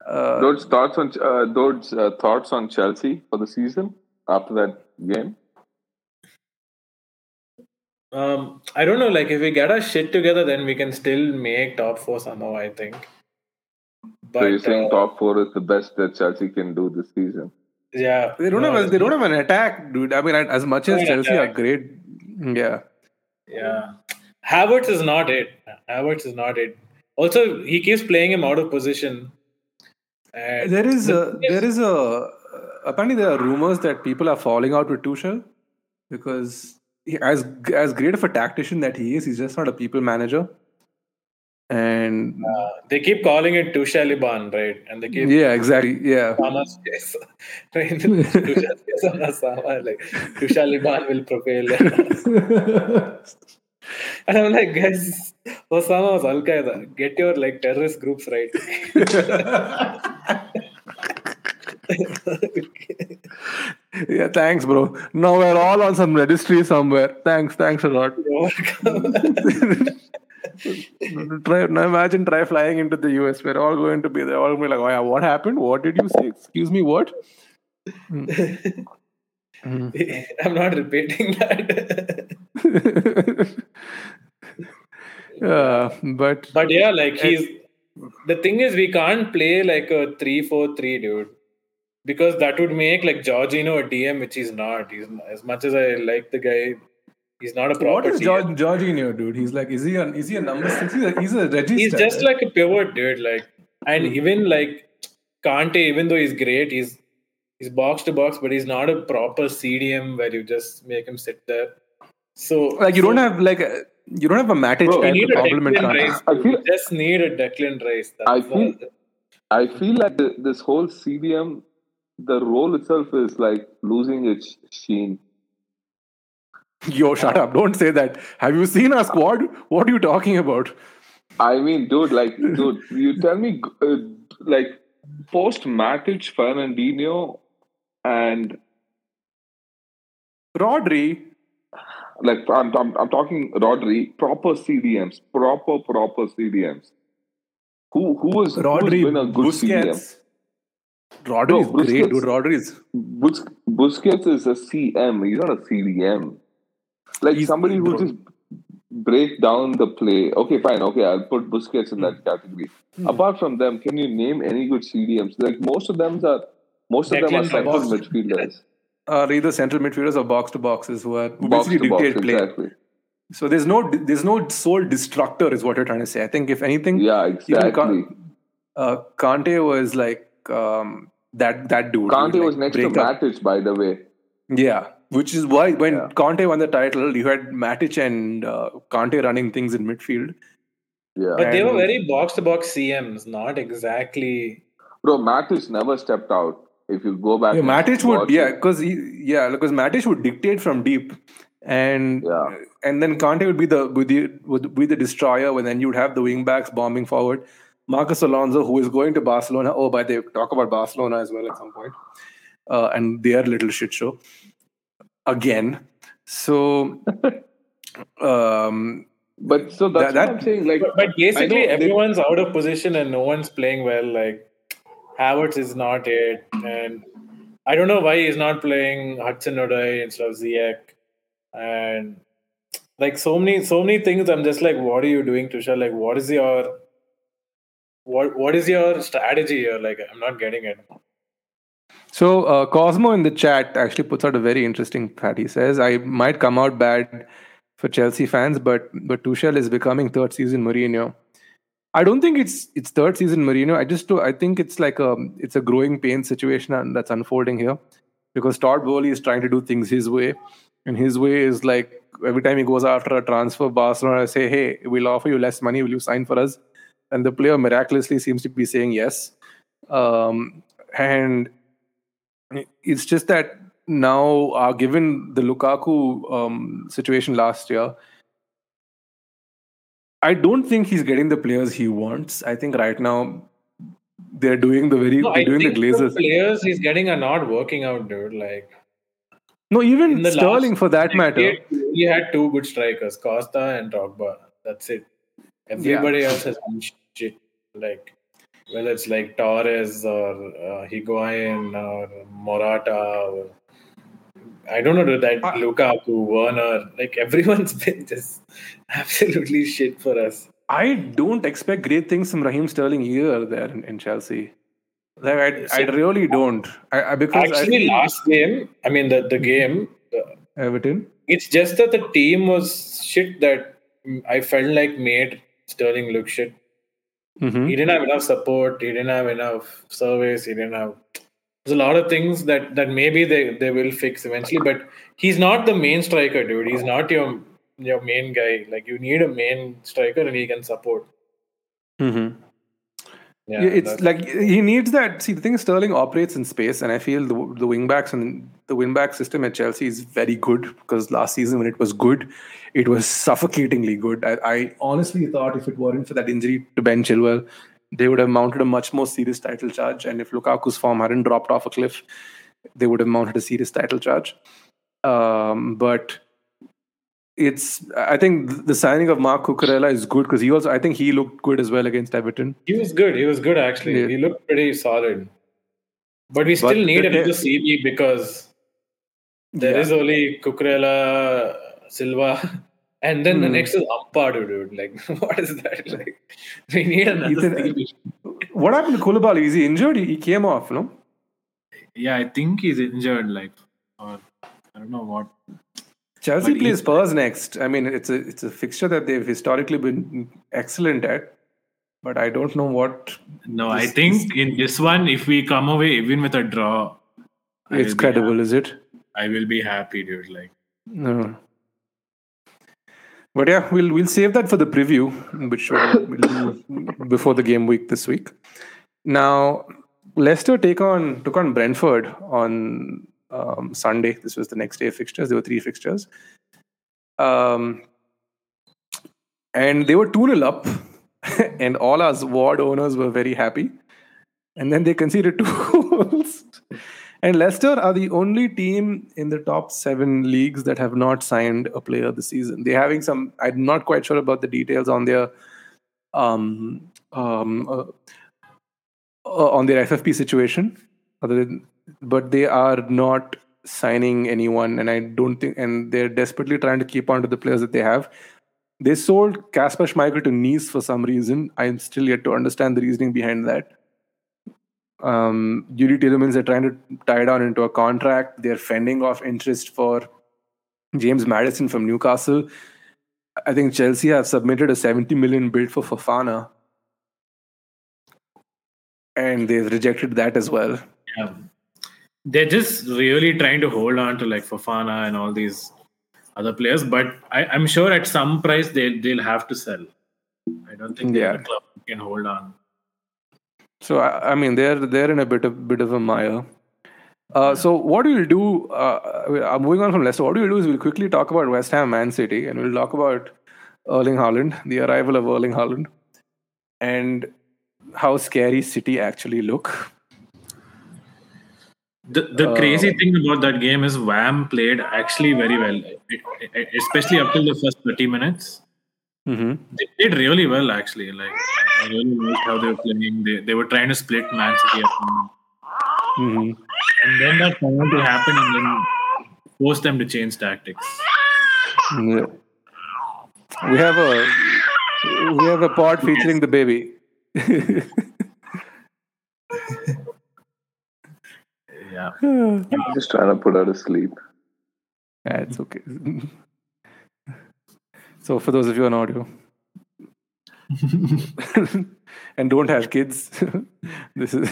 Speaker 1: uh,
Speaker 3: Those thoughts on uh, those uh, thoughts on Chelsea for the season after that game.
Speaker 2: Um, I don't know. Like, if we get our shit together, then we can still make top four somehow. I think. But
Speaker 3: so you're saying
Speaker 2: uh,
Speaker 3: top four is the best that Chelsea can do this season?
Speaker 2: yeah,
Speaker 1: they don't
Speaker 2: no,
Speaker 1: have. They don't have an attack, dude. I mean, as much as
Speaker 2: An
Speaker 1: Chelsea are great, yeah.
Speaker 2: Yeah, Havertz is not it. Havertz is not it. Also, he keeps playing him out of position. And
Speaker 1: There is
Speaker 2: the
Speaker 1: a
Speaker 2: is-
Speaker 1: there is a apparently there are rumors that people are falling out with Tuchel because he, as as great of a tactician that he is, he's just not a people manager. And
Speaker 2: uh, they keep calling it Tuchel-Iban, right? And they keep
Speaker 1: yeah, exactly. Yeah.
Speaker 2: Sama's face. Right? Tuchel's face on Osama, like Tuchel-Iban will prevail. and I'm like, guys, Osama was Al Qaeda. Get your like terrorist groups right.
Speaker 1: Yeah, thanks, bro. Now we're all on some registry somewhere. Thanks, thanks a lot. try now imagine try flying into the US. We're all going to be there. All be like, oh yeah, what happened? What did you say? Excuse me, what? Hmm.
Speaker 2: I'm not repeating that.
Speaker 1: uh, but
Speaker 2: But yeah, like he's the thing is we can't play like a three four three, dude. Because that would make like Jorginho a DM, which he's not. He's as much as I like the guy, he's not a proper
Speaker 1: what is
Speaker 2: DM.
Speaker 1: George Jorginho, dude? He's like, is he a is he a number six? He's a, he's a regista.
Speaker 2: He's just like a pivot, dude. Like, and
Speaker 1: Hmm.
Speaker 2: even like Kante, even though he's great, he's he's box to box, but he's not a proper CDM where you just make him sit there. So
Speaker 1: like you don't have like a, you don't have a Matic
Speaker 3: Bro,
Speaker 2: we
Speaker 1: type
Speaker 2: need
Speaker 1: to
Speaker 2: a
Speaker 1: complement
Speaker 2: Declan
Speaker 1: Kante.
Speaker 2: Rice.
Speaker 3: I feel-
Speaker 2: we just need a Declan Rice. That's
Speaker 3: I feel- I feel like the, this whole CDM, the role itself is like losing its sheen.
Speaker 1: Yo, shut up! Don't say that. Have you seen our squad? What are you talking about?
Speaker 3: I mean, dude, like, dude, you tell me, uh, like, post Matic, Fernandinho, and
Speaker 1: Rodri,
Speaker 3: like, I'm, I'm, I'm talking Rodri, proper CDMs, proper, proper CDMs. Who, who was, has
Speaker 1: Rodri,
Speaker 3: been a good CDM?
Speaker 1: Busquets. Rodri
Speaker 3: No,
Speaker 1: is great,
Speaker 3: Busquets-
Speaker 1: dude. Rodri is
Speaker 3: Bus- Busquets is a CM. He's not a CDM. Like
Speaker 1: He's-
Speaker 3: somebody who just break down the play. Okay, fine. Okay, I'll put Busquets in
Speaker 1: Hmm.
Speaker 3: that category. Apart from them, can you name any good CDMs? Like most of them are most of them are
Speaker 2: Declan
Speaker 3: central midfielders,
Speaker 1: are either central midfielders or box to boxes who are who
Speaker 3: box
Speaker 1: basically
Speaker 3: to box.
Speaker 1: dictate play.
Speaker 3: Exactly.
Speaker 1: So there's no there's no sole destructor, is what you're trying to say. I think if anything,
Speaker 3: Yeah,
Speaker 1: even
Speaker 3: exactly.
Speaker 1: Ka- uh, Kante was like um, that that dude.
Speaker 3: Kante
Speaker 1: who would,
Speaker 3: was next to
Speaker 1: break up-
Speaker 3: Matic, by the way.
Speaker 1: Yeah, which is why when
Speaker 3: Yeah.
Speaker 1: Conte won the title, you had Matic and uh, Kante running things in midfield.
Speaker 3: Yeah,
Speaker 2: But they were very box to box CMs, not exactly.
Speaker 3: bro, Matic never stepped out. If you go back,
Speaker 1: Yeah, Matic would, yeah, because yeah, because Matic would dictate from deep, and
Speaker 3: Yeah.
Speaker 1: and then Kante would be the would, the would be the destroyer, and then you'd have the wing backs bombing forward. Marcos Alonso, who is going to Barcelona. Oh, by the way, talk about Barcelona as well at some point, uh, and their little shit show again. So, um,
Speaker 3: But so that's
Speaker 1: That-
Speaker 3: what I'm saying. Like,
Speaker 2: But, but basically,
Speaker 3: know they-
Speaker 2: everyone's out of position and no one's playing well. Like Havertz is not it, and I don't know why he's not playing Hudson Odoi instead of Ziyech, and like so many so many things. I'm just like, what are you doing, Tushar? Like, what is your what what is your strategy here? Like, I'm not getting it.
Speaker 1: So uh, Cosmo in the chat actually puts out a very interesting fact. He says, "I might come out bad for Chelsea fans, but but Tuchel is becoming third season Mourinho. I don't think it's it's third season Mourinho. I just I think it's like a it's a growing pain situation that's unfolding here because Todd Boehly is trying to do things his way, and his way is like every time he goes after a transfer, Barcelona say, "Hey, we'll offer you less money. Will you sign for us?" And the player miraculously seems to be saying yes. Um, and it's just that now, uh, given the Lukaku um, situation last year, I don't think he's getting the players he wants. I think right now they're doing the very
Speaker 2: No,
Speaker 1: they're
Speaker 2: I
Speaker 1: doing the Glazers.
Speaker 2: players he's getting are not working out, dude. Like
Speaker 1: No, even Sterling
Speaker 2: last
Speaker 1: for that matter.
Speaker 2: He had two good strikers, Costa and Drogba. That's it. Everybody else has been shit. Like whether it's like Torres or uh, Higuain or Morata or I don't know that
Speaker 1: I-
Speaker 2: Lukaku, Werner, like everyone's been just absolutely shit for us.
Speaker 1: I don't expect great things from Raheem Sterling either there in, in Chelsea. Like I, I really don't. I, I because
Speaker 2: Actually,
Speaker 1: feel
Speaker 2: last game, I mean the the game, uh,
Speaker 1: Everton.
Speaker 2: it's just that the team was shit that I felt like made Sterling look shit.
Speaker 1: Mhm.
Speaker 2: He didn't have enough support. He didn't have enough service. He didn't have. There's a lot of things that that maybe they they will fix eventually. But he's not the main striker, dude. He's not your your main guy. Like you need a main striker and he can support.
Speaker 1: Mhm.
Speaker 2: Yeah,
Speaker 1: it's like he needs that. See, the thing is, Sterling operates in space, and I feel the the wing backs and the wing back system at Chelsea is very good because last season when it was good, it was suffocatingly good. I, I honestly thought if it weren't for that injury to Ben Chilwell, they would have mounted a much more serious title charge. And if Lukaku's form hadn't dropped off a cliff, they would have mounted a serious title charge. Um, but it's I think the signing of Marc Cucurella is good because he also I think he looked good as well against Everton.
Speaker 2: he was good. He was good actually.
Speaker 1: Yeah.
Speaker 2: He looked pretty solid. But we still
Speaker 1: But
Speaker 2: need
Speaker 1: the-
Speaker 2: another CB because there
Speaker 1: Yeah.
Speaker 2: is only Cucurella, Silva, and then the
Speaker 1: Hmm.
Speaker 2: next is Ampadu, dude. Like, what is that? Like, we need another
Speaker 1: Ethan-
Speaker 2: CB.
Speaker 1: What happened to Koulibaly? Is he injured? He he came off, no?
Speaker 2: Yeah, I think he's injured. Like, or I don't know what.
Speaker 1: Chelsea
Speaker 2: But
Speaker 1: plays Spurs next. I mean, it's a it's a fixture that they've historically been excellent at, but I don't know what
Speaker 2: No, I
Speaker 1: This-
Speaker 2: think in this one, if we come away even with a draw,
Speaker 1: it's credible, is it?
Speaker 2: I will be happy, dude. Like,
Speaker 1: No. But yeah, we'll we'll save that for the preview, which we'll, before the game week this week. Now, Leicester take on took on Brentford on um, Sunday. This was the next day of fixtures. There were three fixtures, um, and they were two 0 up, and all us ward owners were very happy. And then they conceded two goals. And Leicester are the only team in the top seven leagues that have not signed a player this season. They're having some. I'm not quite sure about the details on their um, um, uh, uh, on their FFP situation, other than, but they are not signing anyone, and I don't think. And they're desperately trying to keep on to the players that they have. They sold Kasper Schmeichel to Nice for some reason. I'm still yet to understand the reasoning behind that um, Youri Tielemans are trying to tie down into a contract. They're fending off interest for James Maddison from Newcastle. I think Chelsea have submitted a 70 million bid for Fofana, and they've rejected that as well.
Speaker 2: yeah. They're just really trying to hold on to like Fofana and all these other players. But I, I'm sure at some price they they'll have to sell. I don't think
Speaker 1: Yeah.
Speaker 2: the club can hold on.
Speaker 1: So I, I mean, they're they're in a bit of bit of a mire. Uh, so what we'll do, uh, moving on from Leicester, what do we'll do is we'll quickly talk about West Ham, Man City, and we'll talk about Erling Haaland, the arrival of Erling Haaland, and how scary City actually look.
Speaker 2: The the
Speaker 1: Uh,
Speaker 2: crazy thing about that game is Wham played actually very well, e- e- especially up till the first 30 minutes.
Speaker 1: hmm
Speaker 2: They did really well actually. Like I really liked how they were playing. They they were trying to split Man City up.
Speaker 1: hmm
Speaker 2: And then that penalty happened and then forced them to change tactics.
Speaker 1: Yeah. We have a we have a pod featuring the baby.
Speaker 2: Yeah.
Speaker 3: I'm just trying to put her to sleep.
Speaker 1: Yeah, it's okay. so, for those of you on audio, and don't have kids. this is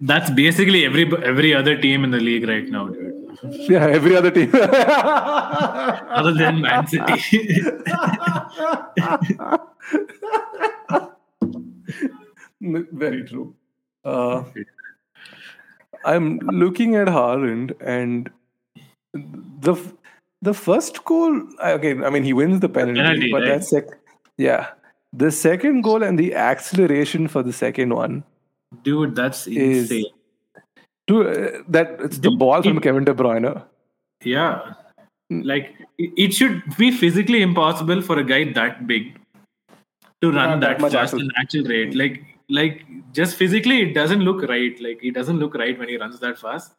Speaker 2: That's basically every every other team in the league right now, dude.
Speaker 1: yeah, every other team.
Speaker 2: Other than Man City.
Speaker 1: Very true. Uh, I'm looking at Haaland and the the first goal. Okay, I mean he wins the penalty,
Speaker 2: penalty,
Speaker 1: but
Speaker 2: right?
Speaker 1: that's sec- yeah. The second goal and the acceleration for the second one
Speaker 2: dude, that's
Speaker 1: Is-
Speaker 2: insane.
Speaker 1: to uh, that it's the ball from
Speaker 2: it-
Speaker 1: Kevin De Bruyne.
Speaker 2: Yeah. Like it should be physically impossible for a guy that big to run
Speaker 1: that
Speaker 2: that, fast and actual rate. Like like just physically it doesn't look right. Like it doesn't look right when he runs that fast.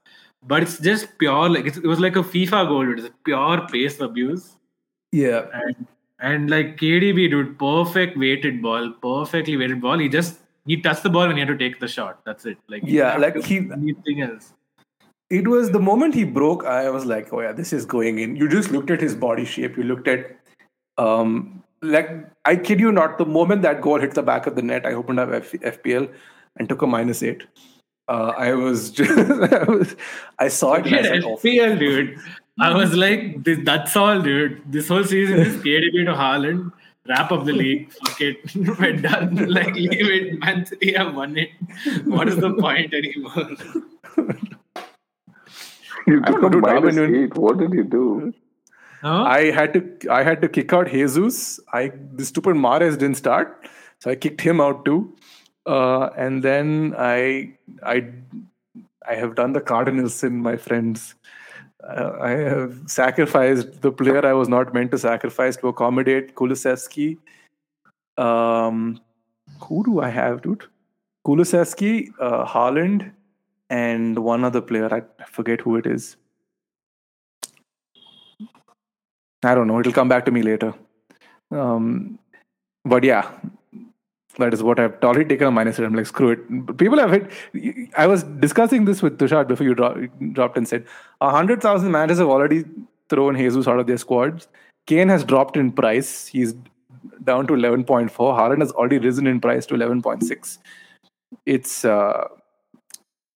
Speaker 2: But it's just pure like it's, it was like a FIFA goal. It's a pure pace abuse.
Speaker 1: Yeah,
Speaker 2: And and like KDB, dude, perfect weighted ball, perfectly weighted ball. He just he touched the ball when he had to take the shot. That's it. Like
Speaker 1: Yeah, like he-
Speaker 2: anything else.
Speaker 1: it was the moment he broke. I was like, oh yeah, this is going in. You just looked at his body shape. You looked at, um, like I kid you not, the moment that goal hit the back of the net, I opened up F- FPL and took a minus eight. Uh, I was just, I, was, I saw it. And I said, oh,
Speaker 2: FPL, dude. I was like, this, that's all, dude. This whole season is KDB to Haaland. Wrap up the league. Fuck it. We're done. Like, leave it. Man City have won it. What is the point anymore?
Speaker 3: You
Speaker 1: I
Speaker 3: took
Speaker 1: don't
Speaker 3: a
Speaker 1: know, dude, I
Speaker 3: eight. What did you do?
Speaker 1: I had to I had to kick out Jesus. I the stupid Mahrez didn't start, so I kicked him out too. Uh, and then I I I have done the cardinal sin, my friends. Uh, I have sacrificed the player I was not meant to sacrifice to accommodate Kulusevski. Um, who do I have, dude? Kulusevski, uh, Haaland, and one other player. I forget who it is. I don't know. It'll come back to me later. Um, but yeah, that is what I've already taken a minus. I'm like, screw it. People have hit. I was discussing this with Tushar before you dro- dropped and said hundred thousand managers have already thrown Jesus out of their squads. Kane has dropped in price. He's down to 11.4. Haaland has already risen in price to 11.6. It's uh,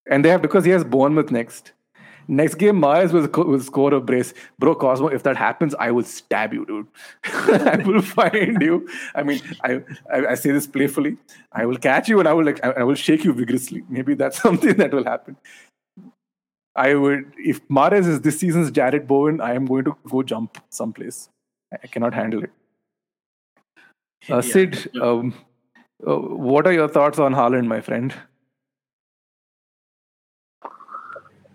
Speaker 1: and they have because he has Bournemouth next. Next game, Mahrez will, will score a brace. Bro, Cosmo, if that happens, I will stab you, dude. I will find you. I mean, I, I I say this playfully. I will catch you and I will like I, I will shake you vigorously. Maybe that's something that will happen. I would if Mahrez is this season's Jarrod Bowen, I am going to go jump someplace. I cannot handle it. Uh, Sid, um, uh, what are your thoughts on Haaland, my friend?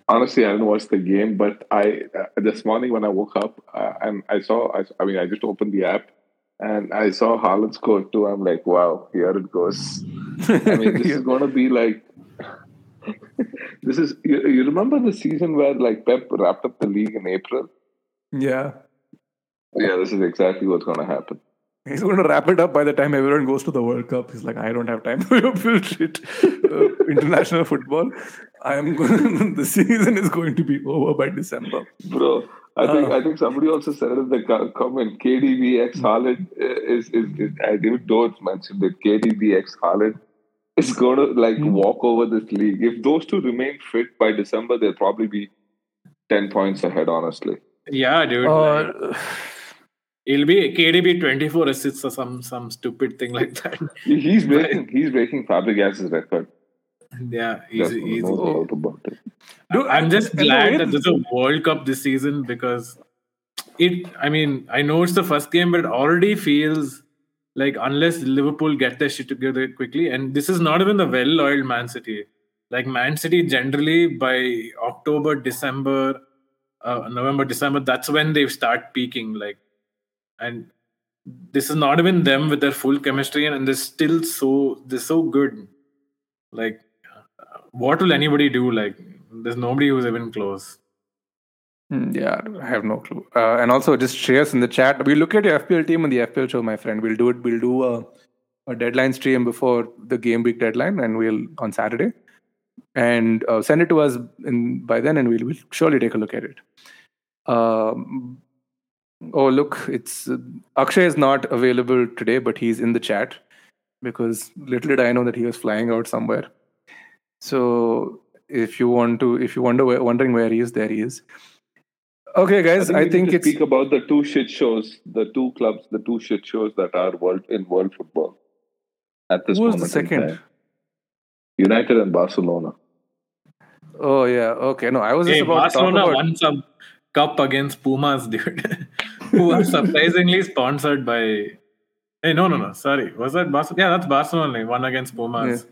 Speaker 3: Honestly, I didn't watch the game, but I uh, this morning when I woke up uh, and I saw, I, I mean, I just opened the app and I saw Haaland score too. I'm like, wow, here it goes. I mean, this is going to be like. this is you, you remember the season where like Pep wrapped up the league in April?
Speaker 1: yeah.
Speaker 3: Yeah, this is exactly what's going to happen.
Speaker 1: He's going to wrap it up by the time everyone goes to the World Cup. He's like, I don't have time for your bullshit. Uh, international football. I am going. the season is going to be over by December.
Speaker 3: Bro, I think
Speaker 1: Oh.
Speaker 3: I think somebody also said it in the comment. KDB X Haaland is, is, is I didn't know it's mentioned that KDB X Haaland is going to like
Speaker 1: Hmm.
Speaker 3: walk over this league. If those two remain fit by December, they'll probably be ten points ahead. Honestly,
Speaker 2: Yeah, dude. like,
Speaker 1: Uh,
Speaker 2: it'll be KDB 24 assists or some some stupid thing like that.
Speaker 3: He's breaking he's breaking Fabregas's record.
Speaker 2: Yeah, easy,
Speaker 3: There's
Speaker 2: easy.
Speaker 3: no about it.
Speaker 1: dude,
Speaker 2: I'm just glad that there's a World Cup this season because it. I mean, I know it's the first game, but it already feels like unless Liverpool get their shit together quickly, and this is not even the well-oiled Man City. Like Man City, generally by October, December, uh, November, December, that's when they start peaking. Like, and this is not even them with their full chemistry, and, and they're still so they're so good. Like, uh, what will anybody do? Like, there's nobody who's even close.
Speaker 1: Hmm, Yeah, I have no clue. Uh, and also, just share us in the chat. We look at your FPL team on the FPL show, my friend. We'll do it. We'll do a, a deadline stream before the game week deadline, and we'll on Saturday, and uh, send it to us in by then, and we'll, we'll surely take a look at it. Um, Oh, look, it's uh, Akshay is not available today, but he's in the chat because little did I know that he was flying out somewhere. So if you want to, if you wonder where, wondering where he is, there he is. Okay, guys, I
Speaker 3: we
Speaker 1: think,
Speaker 3: need to
Speaker 1: it's
Speaker 3: speak about the two shit shows, the two clubs, the two shit shows that are world in world football at this
Speaker 1: who was
Speaker 3: moment.
Speaker 1: the second?
Speaker 3: United and Barcelona.
Speaker 1: Oh yeah, okay. No, I was just
Speaker 2: Hey,
Speaker 1: about
Speaker 2: Barcelona
Speaker 1: to talk about.
Speaker 2: won some cup against Pumas, dude. Who are surprisingly sponsored by. Hey, no, no, no. Sorry. Was that Barcelona? Yeah, that's Barcelona. Won against Pumas.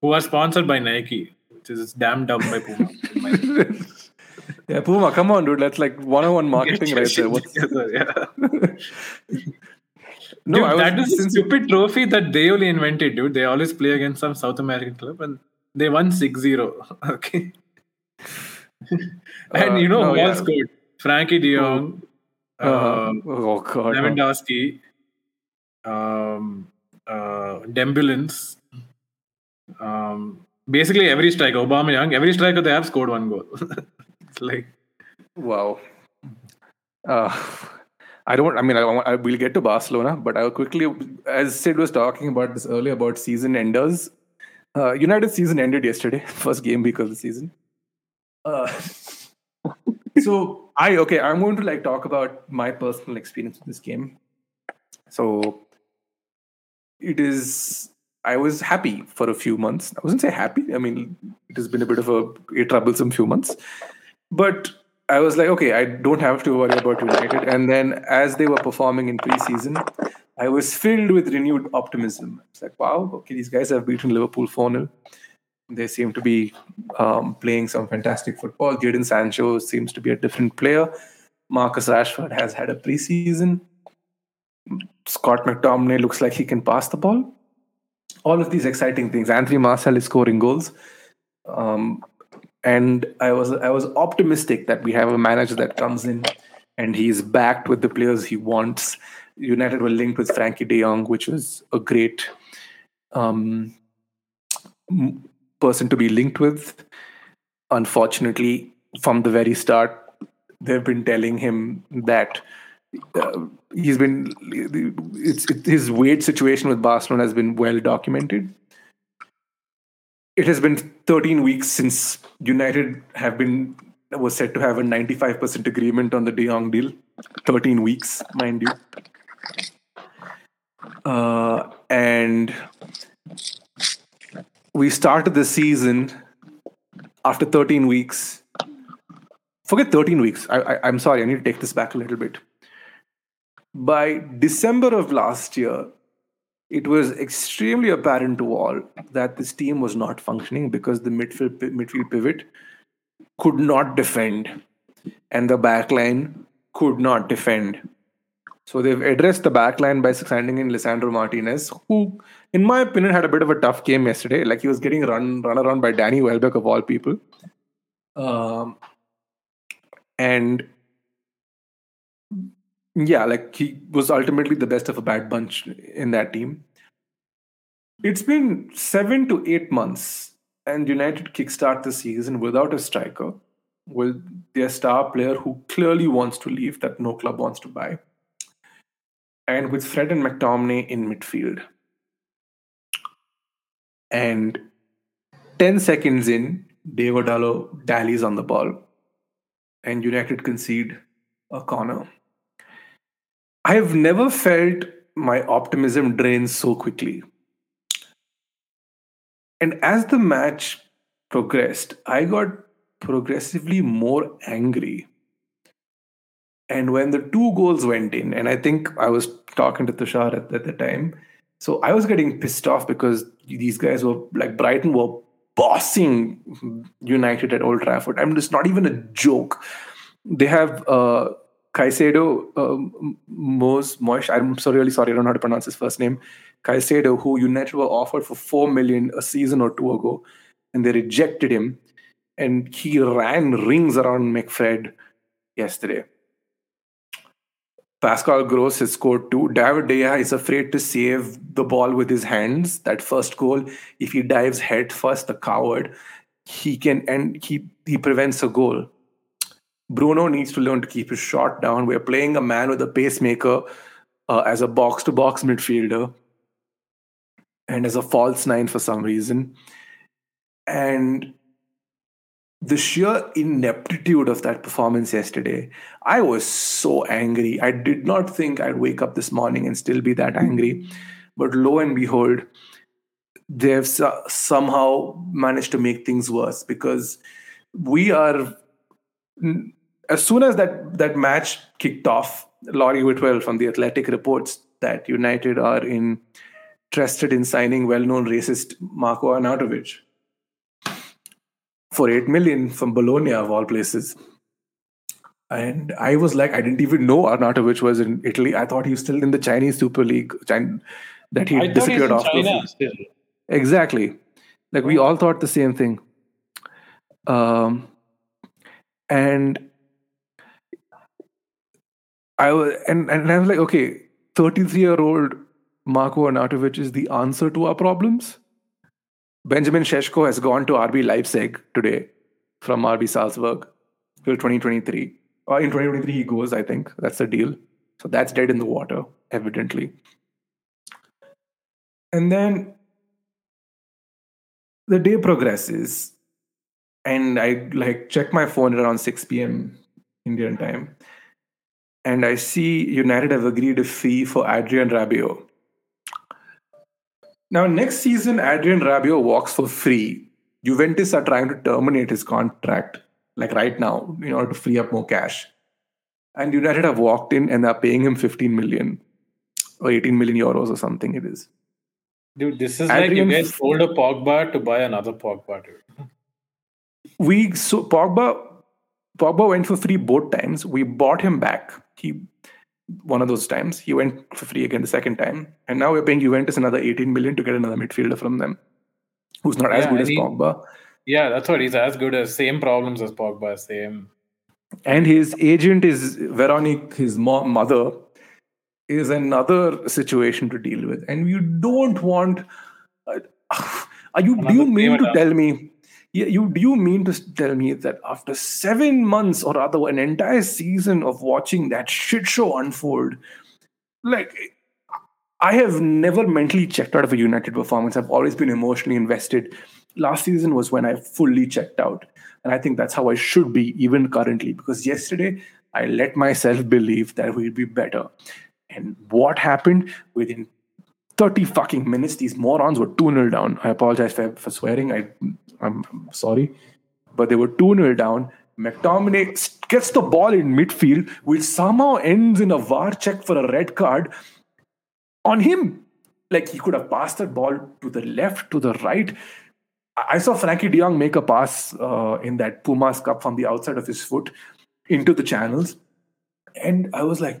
Speaker 2: Who are sponsored by Nike, which is damn dumb by Puma. in my opinion.
Speaker 1: yeah, Puma, come on, dude. That's like one-on-one marketing right there. What's...
Speaker 2: together, yeah.
Speaker 1: No,
Speaker 2: Dude,
Speaker 1: I was
Speaker 2: that is a stupid trophy that they only invented, dude. They always play against some South American club and they won 6 0. Okay. And
Speaker 1: Uh,
Speaker 2: you know
Speaker 1: no,
Speaker 2: who
Speaker 1: yeah.
Speaker 2: all scored? Frenkie de Jong, uh,
Speaker 1: oh god.
Speaker 2: Lewandowski, um, uh, Dembélé. Um, basically, every striker, Aubameyang, every striker they have scored one goal. it's like,
Speaker 1: Wow. Uh, I don't. I mean, I, I will get to Barcelona, but I'll quickly, as Sid was talking about this earlier about season enders. Uh, United season ended yesterday, first game week of the season. Uh, so I okay, I'm going to like talk about my personal experience with this game. So it is. I was happy for a few months. I wasn't say happy. I mean, it has been a bit of a, a troublesome few months, but I was like, okay, I don't have to worry about United. And then as they were performing in preseason, I was filled with renewed optimism. It's like, wow, okay, these guys have beaten Liverpool 4 0. They seem to be um, playing some fantastic football. Jadon Sancho seems to be a different player. Marcus Rashford has had a preseason. Scott McTominay looks like he can pass the ball. All of these exciting things. Anthony Martial is scoring goals. Um, and I was I was optimistic that we have a manager that comes in and he's backed with the players he wants. United were linked with Frenkie De Jong, which was a great um, person to be linked with. Unfortunately, from the very start, they've been telling him that uh, he's been it, his weight situation with Barcelona has been well documented it has been 13 weeks since United have been was said to have a 95% agreement on the De Jong deal. 13 weeks, mind you. Uh, and we started the season after 13 weeks. Forget 13 weeks. I, I, I'm sorry, I need to take this back a little bit. By December of last year, it was extremely apparent to all that this team was not functioning because the midfield midfield pivot could not defend and the backline could not defend. So they've addressed the backline by signing in Lisandro Martinez, who, in my opinion, had a bit of a tough game yesterday. Like he was getting run run around by Danny Welbeck of all people. Um, and yeah, like he was ultimately the best of a bad bunch in that team. It's been seven to eight months, and United kickstart the season without a striker, with their star player who clearly wants to leave, that no club wants to buy, and with Fred and McTominay in midfield. And 10 seconds in, David Dalot dallies on the ball, and United concede a corner. I have never felt my optimism drain so quickly. And as the match progressed, I got progressively more angry. And when the two goals went in, and I think I was talking to Tushar at, at the time, so I was getting pissed off because these guys were like Brighton were bossing United at Old Trafford. I mean, it's not even a joke. They have uh, Caicedo, uh, Mos Moish. I'm so really sorry, I don't know how to pronounce his first name. Caicedo, who United were offered for four million a season or two ago, and they rejected him, and he ran rings around McFred yesterday. Pascal Gross has scored two. David De is afraid to save the ball with his hands. That first goal, if he dives head first, the coward, he can and he he prevents a goal. Bruno needs to learn to keep his shot down. We're playing a man with a pacemaker uh, as a box to box midfielder and as a false nine for some reason. And the sheer ineptitude of that performance yesterday, I was so angry. I did not think I'd wake up this morning and still be that angry. But lo and behold, they've somehow managed to make things worse because we are as soon as that that match kicked off laurie whitwell from the athletic reports that united are in interested in signing well-known racist marko arnautovic for 8 million from bologna of all places. And i was like i didn't even know arnautovic was in italy. I thought he was still in the chinese super league that he disappeared off China exactly. Like we all thought the same thing. Um and I was and, and I was like, okay, 33 year old Marko Arnautovic is the answer to our problems. Benjamin Šeško has gone to RB Leipzig today from RB Salzburg till 2023. Or uh, in 2023 he goes, I think. That's the deal. So that's dead in the water, evidently. And then the day progresses and I like check my phone around 6 p.m. Indian time, and I see United have agreed a fee for Adrien Rabiot. Now, next season, Adrien Rabiot walks for free. Juventus are trying to terminate his contract, like right now, in order to free up more cash. And United have walked in and are paying him 15 million or 18 million euros or something it is.
Speaker 2: Dude, this is Adrien like you guys sold a Pogba to buy another Pogba, dude
Speaker 1: we so Pogba Pogba went for free both times. We bought him back. He one of those times. He went for free again the second time. And now we're paying Juventus another 18 million to get another midfielder from them. Who's not yeah, as good as he, Pogba.
Speaker 2: Yeah, that's what he's as good as same problems as Pogba, same.
Speaker 1: And his agent is Veronique, his mom, mother, is another situation to deal with. And you don't want uh, are you do you mean to tell me you do you mean to tell me that after seven months or rather an entire season of watching that shit show unfold, like I have never mentally checked out of a United performance. I've always been emotionally invested. Last season was when I fully checked out. And I think that's how I should be, even currently, because yesterday I let myself believe that we'd be better. And what happened within 30 fucking minutes, these morons were 2 0 down. I apologize for, for swearing. I I'm, I'm sorry, but they were 2 0 down. McTominay gets the ball in midfield, which somehow ends in a VAR check for a red card on him. Like he could have passed that ball to the left, to the right. I saw Frenkie de Jong make a pass uh, in that Pumas Cup from the outside of his foot into the channels, and I was like,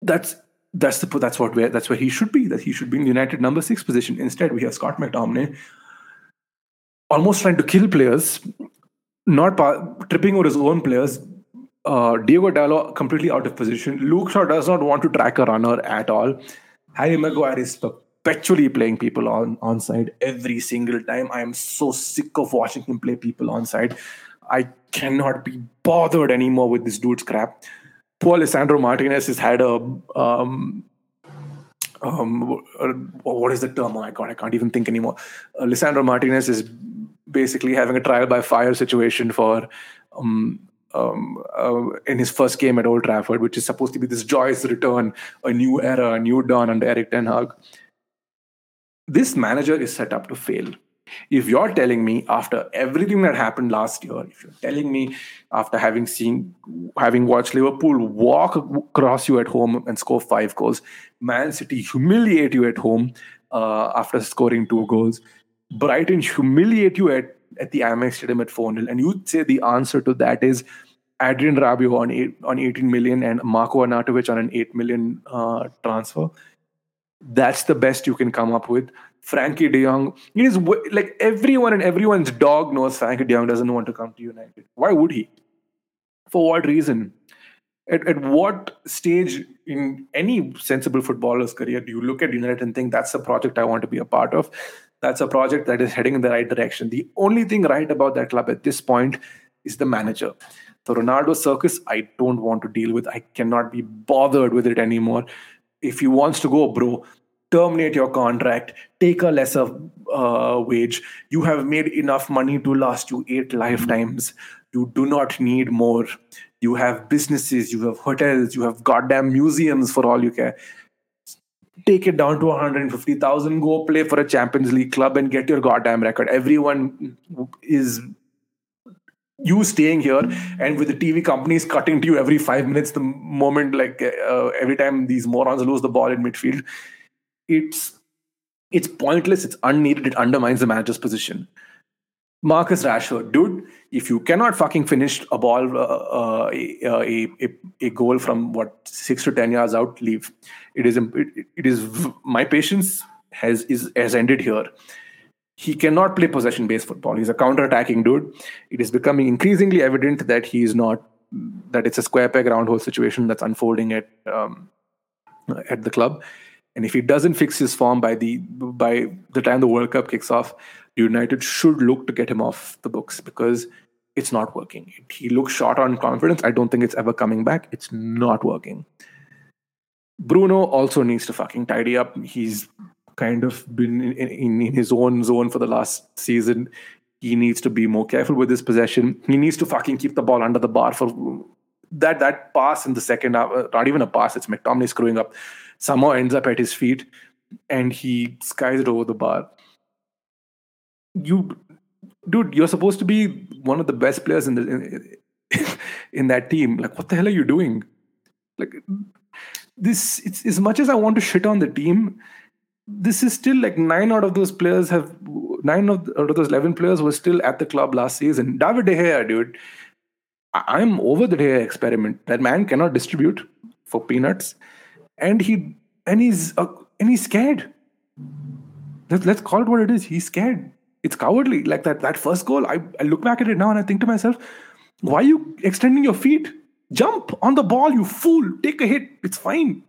Speaker 1: "That's that's the that's what where that's where he should be. That he should be in the United number six position. Instead, we have Scott McTominay, almost trying to kill players, not pa- tripping over his own players. Uh, Diogo Dalot completely out of position. Luke Shaw does not want to track a runner at all. Harry Maguire is perpetually playing people on on side every single time. I am so sick of watching him play people on side. I cannot be bothered anymore with this dude's crap. Poor Lisandro Martinez has had a um, um, what is the term? Oh my god, I can't even think anymore. Uh, Martinez is basically having a trial by fire situation for um, um, uh, in his first game at Old Trafford, which is supposed to be this joyous return, a new era, a new dawn under Erik Ten Hag. This manager is set up to fail. If you're telling me after everything that happened last year, if you're telling me after having seen, having watched Liverpool walk across you at home and score five goals, Man City humiliate you at home uh, after scoring two goals, Brighton humiliate you at, at the Amex Stadium at 4 0, and you'd say the answer to that is Adrien Rabiot on, eight, on 18 million and Marko Arnautovic on an 8 million uh, transfer. That's the best you can come up with. Frenkie de Jong, it is like everyone and everyone's dog knows Frenkie de Jong doesn't want to come to United. Why would he? For what reason? At, at what stage in any sensible footballer's career do you look at United and think that's a project I want to be a part of? That's a project that is heading in the right direction. The only thing right about that club at this point is the manager. The Ronaldo circus, I don't want to deal with. I cannot be bothered with it anymore. If he wants to go, bro, terminate your contract, take a lesser uh, wage. You have made enough money to last you eight lifetimes. You do not need more. You have businesses, you have hotels, you have goddamn museums for all you care. Take it down to 150,000, go play for a Champions League club and get your goddamn record. Everyone is you staying here and with the TV companies cutting to you every five minutes the moment like uh, every time these morons lose the ball in midfield it's it's pointless it's unneeded it undermines the manager's position Marcus Rashford, dude, if you cannot fucking finish a ball, uh, uh, a, a, a, goal from what six to ten yards out, leave. It is it, it is my patience has is has ended here. He cannot play possession based football. He's a counter attacking dude. It is becoming increasingly evident that he is not that it's a square peg round hole situation that's unfolding at um, at the club. And if he doesn't fix his form by the by the time the World Cup kicks off, United should look to get him off the books because it's not working. He looks short on confidence. I don't think it's ever coming back. It's not working. Bruno also needs to fucking tidy up. He's kind of been in, in, in, his own zone for the last season. He needs to be more careful with his possession. He needs to fucking keep the ball under the bar for that that pass in the second half. Uh, not even a pass. It's McTominay screwing up somehow ends up at his feet and he skies it over the bar. You, dude, you're supposed to be one of the best players in the in, in that team. Like, what the hell are you doing? Like, this. It's as much as I want to shit on the team. This is still like nine out of those players have nine of, out of those eleven players were still at the club last season. David De Gea, dude. I'm over the De Gea experiment. That man cannot distribute for peanuts and he and he's uh, and he's scared. Let's, let's call it what it is. He's scared. It's cowardly. Like that that first goal. I, I look back at it now and I think to myself, why are you extending your feet? Jump on the ball, you fool. Take a hit. It's fine.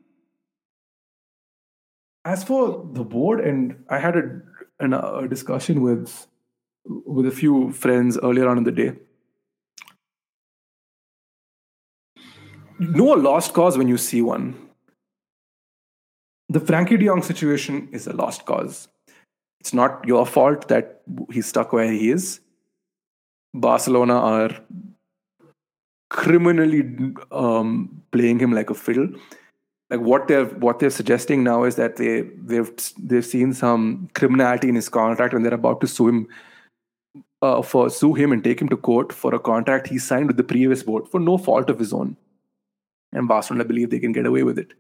Speaker 1: As for the board, and I had a, an, a discussion with with a few friends earlier on in the day. know a lost cause when you see one the Frenkie de Jong situation is a lost cause. It's not your fault that he's stuck where he is. Barcelona are criminally um, playing him like a fiddle. Like what they're what they're suggesting now is that they they've they've seen some criminality in his contract and they're about to sue him uh, for sue him and take him to court for a contract he signed with the previous board for no fault of his own. And Barcelona believe they can get away with it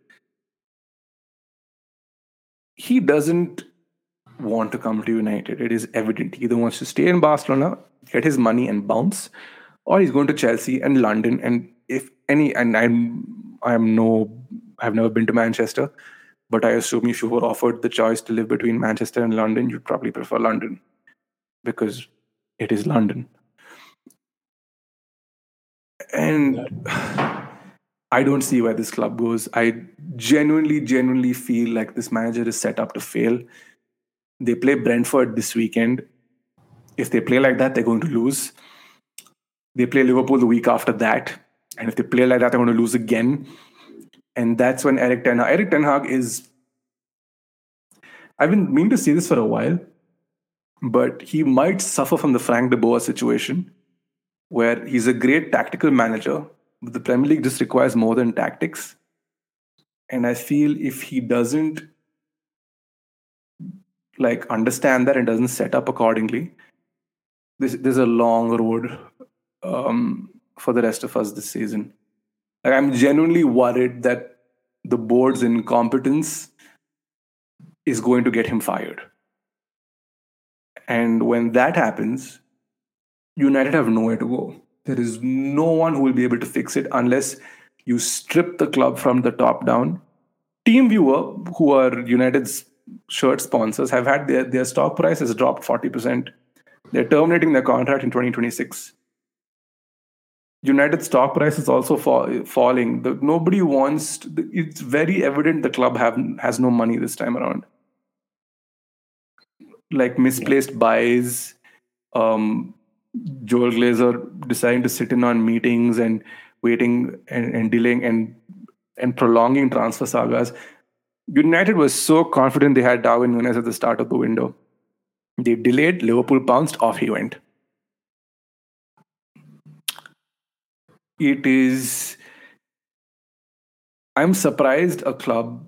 Speaker 1: he doesn't want to come to United. It is evident. He either wants to stay in Barcelona, get his money and bounce, or he's going to Chelsea and London. And if any, and I'm, I'm no, I've never been to Manchester, but I assume if you were offered the choice to live between Manchester and London, you'd probably prefer London because it is London. And I don't see where this club goes. I genuinely, genuinely feel like this manager is set up to fail. They play Brentford this weekend. If they play like that, they're going to lose. They play Liverpool the week after that. And if they play like that, they're going to lose again. And that's when Erik Ten Hag, Erik Ten Hag is. I've been meaning to say this for a while, but he might suffer from the Frank de Boer situation, where he's a great tactical manager, the Premier League just requires more than tactics. And I feel if he doesn't like understand that and doesn't set up accordingly, this there's a long road um, for the rest of us this season. Like I'm genuinely worried that the board's incompetence is going to get him fired. And when that happens, United have nowhere to go. There is no one who will be able to fix it unless you strip the club from the top down. TeamViewer, who are United's shirt sponsors, have had their, their stock price has dropped 40%. They're terminating their contract in 2026. United stock price is also fall, falling. The, nobody wants. To, it's very evident the club have has no money this time around. Like misplaced buys, um, Joel Glazer deciding to sit in on meetings and waiting and, and delaying and and prolonging transfer sagas. United was so confident they had Darwin Nunez at the start of the window. They delayed, Liverpool bounced, off he went. It is. I'm surprised a club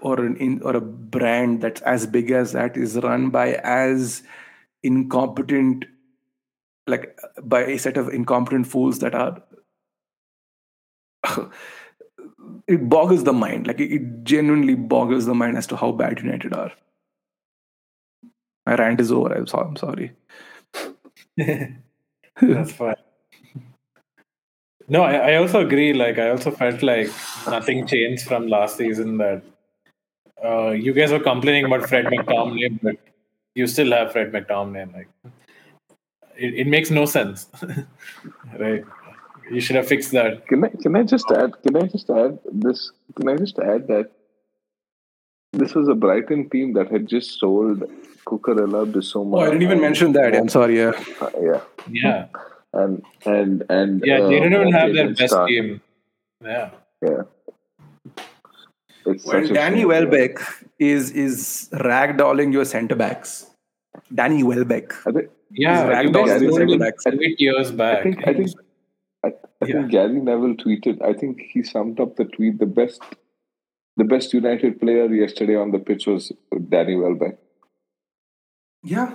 Speaker 1: or an in, or a brand that's as big as that is run by as incompetent like by a set of incompetent fools that are it boggles the mind. Like it genuinely boggles the mind as to how bad united are. My rant is over. I'm sorry, I'm sorry.
Speaker 2: that's fine. No I, I also agree. Like i also felt like nothing changed from last season that uh, you guys were complaining about Fred McTominay, but you still have Fred McTominay. Like, it, it makes no sense, right? You should have fixed that.
Speaker 3: Can I can I just add? Can I just add this? Can I just add that this was a Brighton team that had just sold Cucurella, Bissouma.
Speaker 1: Oh, I didn't even mention that. I'm sorry. Yeah.
Speaker 3: Uh, yeah.
Speaker 2: Yeah.
Speaker 3: And and and
Speaker 2: yeah,
Speaker 3: uh,
Speaker 2: they didn't even have their best
Speaker 3: start.
Speaker 2: game. Yeah.
Speaker 3: Yeah. It's
Speaker 1: When
Speaker 3: such a
Speaker 1: Danny
Speaker 3: shame, yeah.
Speaker 1: Welbeck is is ragdolling your centre backs. Danny Welbeck.
Speaker 3: I think
Speaker 2: Yeah,
Speaker 1: He's
Speaker 2: you guys
Speaker 1: ragdolling your
Speaker 2: told
Speaker 1: centre
Speaker 2: eight years back.
Speaker 3: I think I think I, I
Speaker 1: Yeah.
Speaker 3: Gary Neville tweeted. I think he summed up the tweet. The best, the best United player yesterday on the pitch was Danny Welbeck.
Speaker 1: Yeah.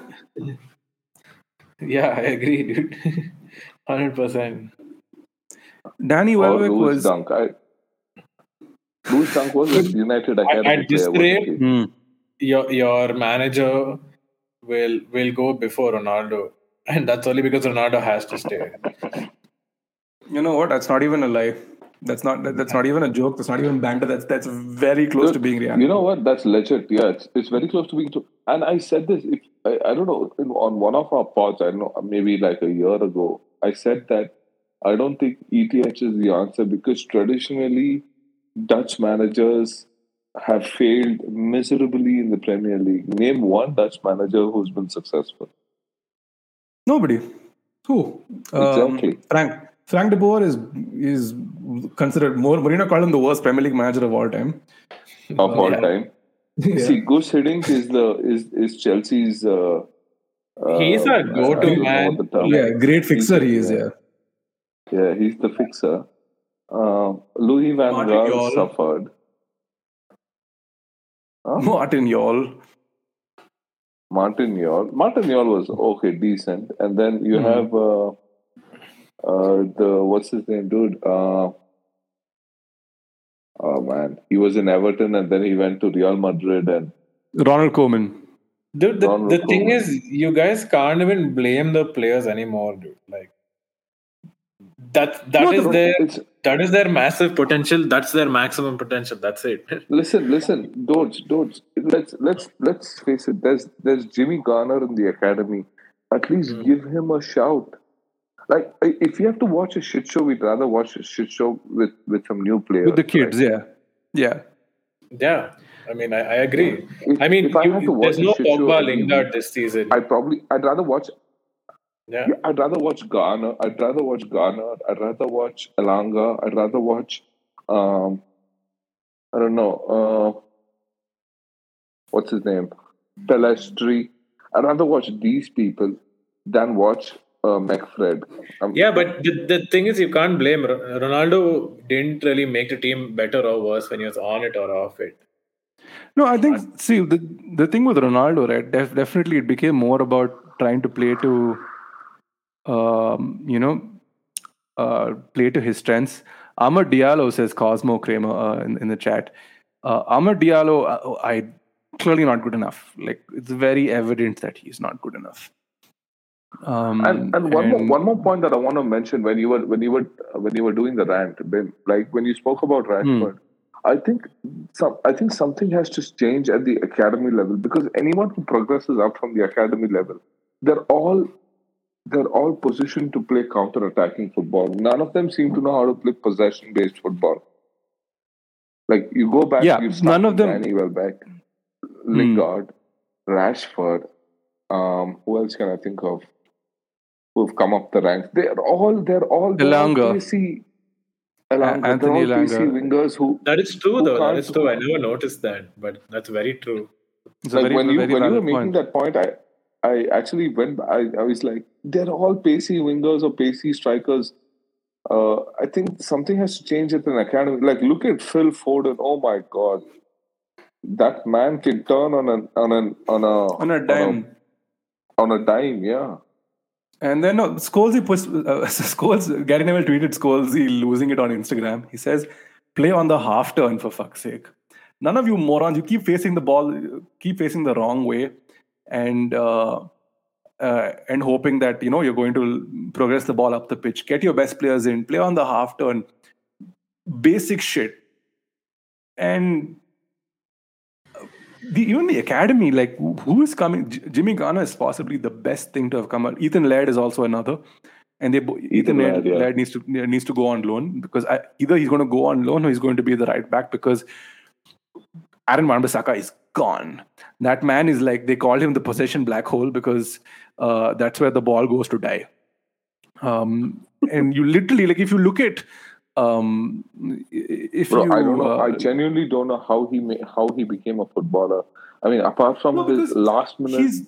Speaker 2: yeah, I agree, dude. Hundred percent.
Speaker 1: Danny Welbeck
Speaker 3: Louis
Speaker 1: was.
Speaker 3: Dunk. I, Louis Dunk was a United Academy
Speaker 2: at this
Speaker 3: player.
Speaker 2: rate-
Speaker 1: Hmm.
Speaker 2: Your your manager will will go before Ronaldo, and that's only because Ronaldo has to stay.
Speaker 1: You know what? That's not even a lie. That's not. That, that's not even a joke. That's not even banter. That's that's very close to being reality.
Speaker 3: You know what? That's legit. Yeah, it's, it's very close to being true. And I said this. If I, I don't know in, on one of our pods, I don't know maybe like a year ago, I said that I don't think ETH is the answer because traditionally Dutch managers have failed miserably in the Premier League. Name one Dutch manager who's been successful.
Speaker 1: Nobody. Who? Um,
Speaker 3: Exactly.
Speaker 1: Frank. Frank de Boer is is considered more. Mourinho called him the worst Premier League manager of all time.
Speaker 3: Of all
Speaker 2: Yeah.
Speaker 3: time,
Speaker 1: Yeah.
Speaker 3: see, Gus Hiddink is the is is Chelsea's. Uh, uh,
Speaker 2: He's a
Speaker 3: I
Speaker 2: go-to
Speaker 3: don't
Speaker 2: man.
Speaker 3: what the term
Speaker 1: yeah, great fixer he is.
Speaker 3: Yeah.
Speaker 1: Yeah.
Speaker 3: Yeah, he's the fixer. Uh, Louis Van Gaal suffered. Huh?
Speaker 1: Martin Jol.
Speaker 3: Martin Jol. Martin Jol was okay, decent. And then you
Speaker 1: Hmm.
Speaker 3: have uh, uh, the what's his name, dude? Uh, oh man, he was in Everton and then he went to Real Madrid and
Speaker 1: Ronald Koeman.
Speaker 2: Dude, the,
Speaker 3: Ronald
Speaker 2: the thing
Speaker 3: Koeman.
Speaker 2: is, you guys can't even blame the players anymore, dude. Like that that
Speaker 1: No,
Speaker 2: is
Speaker 1: the-
Speaker 2: their
Speaker 3: it's
Speaker 2: that is their massive potential. That's their maximum potential. That's it.
Speaker 3: listen, listen, Dodge, Dodge. Let's let's let's face it. There's there's Jimmy Garner in the academy. At least
Speaker 2: Hmm.
Speaker 3: give him a shout. Like if you have to watch a shit show, we'd rather watch a shit show with with some new players.
Speaker 1: With the kids,
Speaker 3: Like,
Speaker 1: yeah. Yeah.
Speaker 2: yeah, I mean, I, I agree.
Speaker 3: if-
Speaker 2: I mean,
Speaker 3: if I
Speaker 2: you,
Speaker 3: have to watch
Speaker 2: there's no
Speaker 3: shit show
Speaker 2: Pogba
Speaker 3: every
Speaker 2: Lingard this season.
Speaker 3: I probably I'd rather watch
Speaker 2: yeah.
Speaker 3: yeah, I'd rather watch Garner. I'd rather watch Garner. I'd rather watch Elanga. I'd rather watch um I don't know, uh what's his name? Pellistri. I'd rather watch these people than watch uh, McFred. Um,
Speaker 2: Yeah, but the, the thing is, you can't blame Ro- Ronaldo. Didn't really make the team better or worse when he was on it or off it.
Speaker 1: No, I think see the the thing with Ronaldo, right? Def, definitely, it became more about trying to play to, um, you know, uh, play to his strengths. Amad Diallo says Cosmo Kramer uh, in, in the chat. Uh, Amad Diallo, uh, I clearly not good enough. Like it's very evident that he's not good enough. Um,
Speaker 3: and and one more one more point that I want to mention when you were when you were when you were doing the rant, Ben, like when you spoke about Rashford, I think some I think something has to change at the academy level because anyone who progresses up from the academy level, they're all they're all positioned to play counter-attacking football. None of them seem to know how to play possession-based football. Like you go back,
Speaker 1: Yeah,
Speaker 3: you
Speaker 1: none of them-
Speaker 3: Danny Welbeck, Lingard, Rashford. Um, who else can I think of? who've come up the ranks. They're all they're all, they're all
Speaker 1: Elanga.
Speaker 3: pacey. Elanga.
Speaker 1: Anthony
Speaker 3: they're all pacey
Speaker 1: Elanga.
Speaker 3: wingers who
Speaker 2: That is true, though. That is can't true. I never noticed that, but that's very true.
Speaker 1: It's
Speaker 3: like
Speaker 1: very,
Speaker 3: when you
Speaker 1: very
Speaker 3: when you were making
Speaker 1: point.
Speaker 3: that point, I I actually went. I, I was like, they're all pacey wingers or pacey strikers. Uh, I think something has to change at an academy. Like, look at Phil Foden. Oh my god, that man can turn on an on an on a
Speaker 1: on a dime.
Speaker 3: on a dime. Yeah,
Speaker 1: And then no, Scholesy puts uh, Scholes. Gary Neville tweeted Scholesy losing it on Instagram. He says, "Play on the half turn for fuck's sake." None of you morons, you keep facing the ball, keep facing the wrong way, and uh, uh, and hoping that you know you're going to progress the ball up the pitch. Get your best players in. Play on the half turn. Basic shit. And the, even the academy, like who- is coming? J- Jimmy Garner is possibly the best thing to have come out. Ethan Laird is also another, and they Ethan, Laird,
Speaker 3: Laird, yeah.
Speaker 1: Laird needs to needs to go on loan because I, either he's going to go on loan or he's going to be the right back because Aaron Wan-Bissaka is gone. That man is like they called him the possession black hole because uh, that's where the ball goes to die. Um, and you literally like if you look at um, if
Speaker 3: bro.
Speaker 1: you
Speaker 3: I don't know. I
Speaker 1: uh,
Speaker 3: genuinely don't know how he ma- how he became a footballer. I mean, apart from
Speaker 1: No,
Speaker 3: this last minute
Speaker 1: he's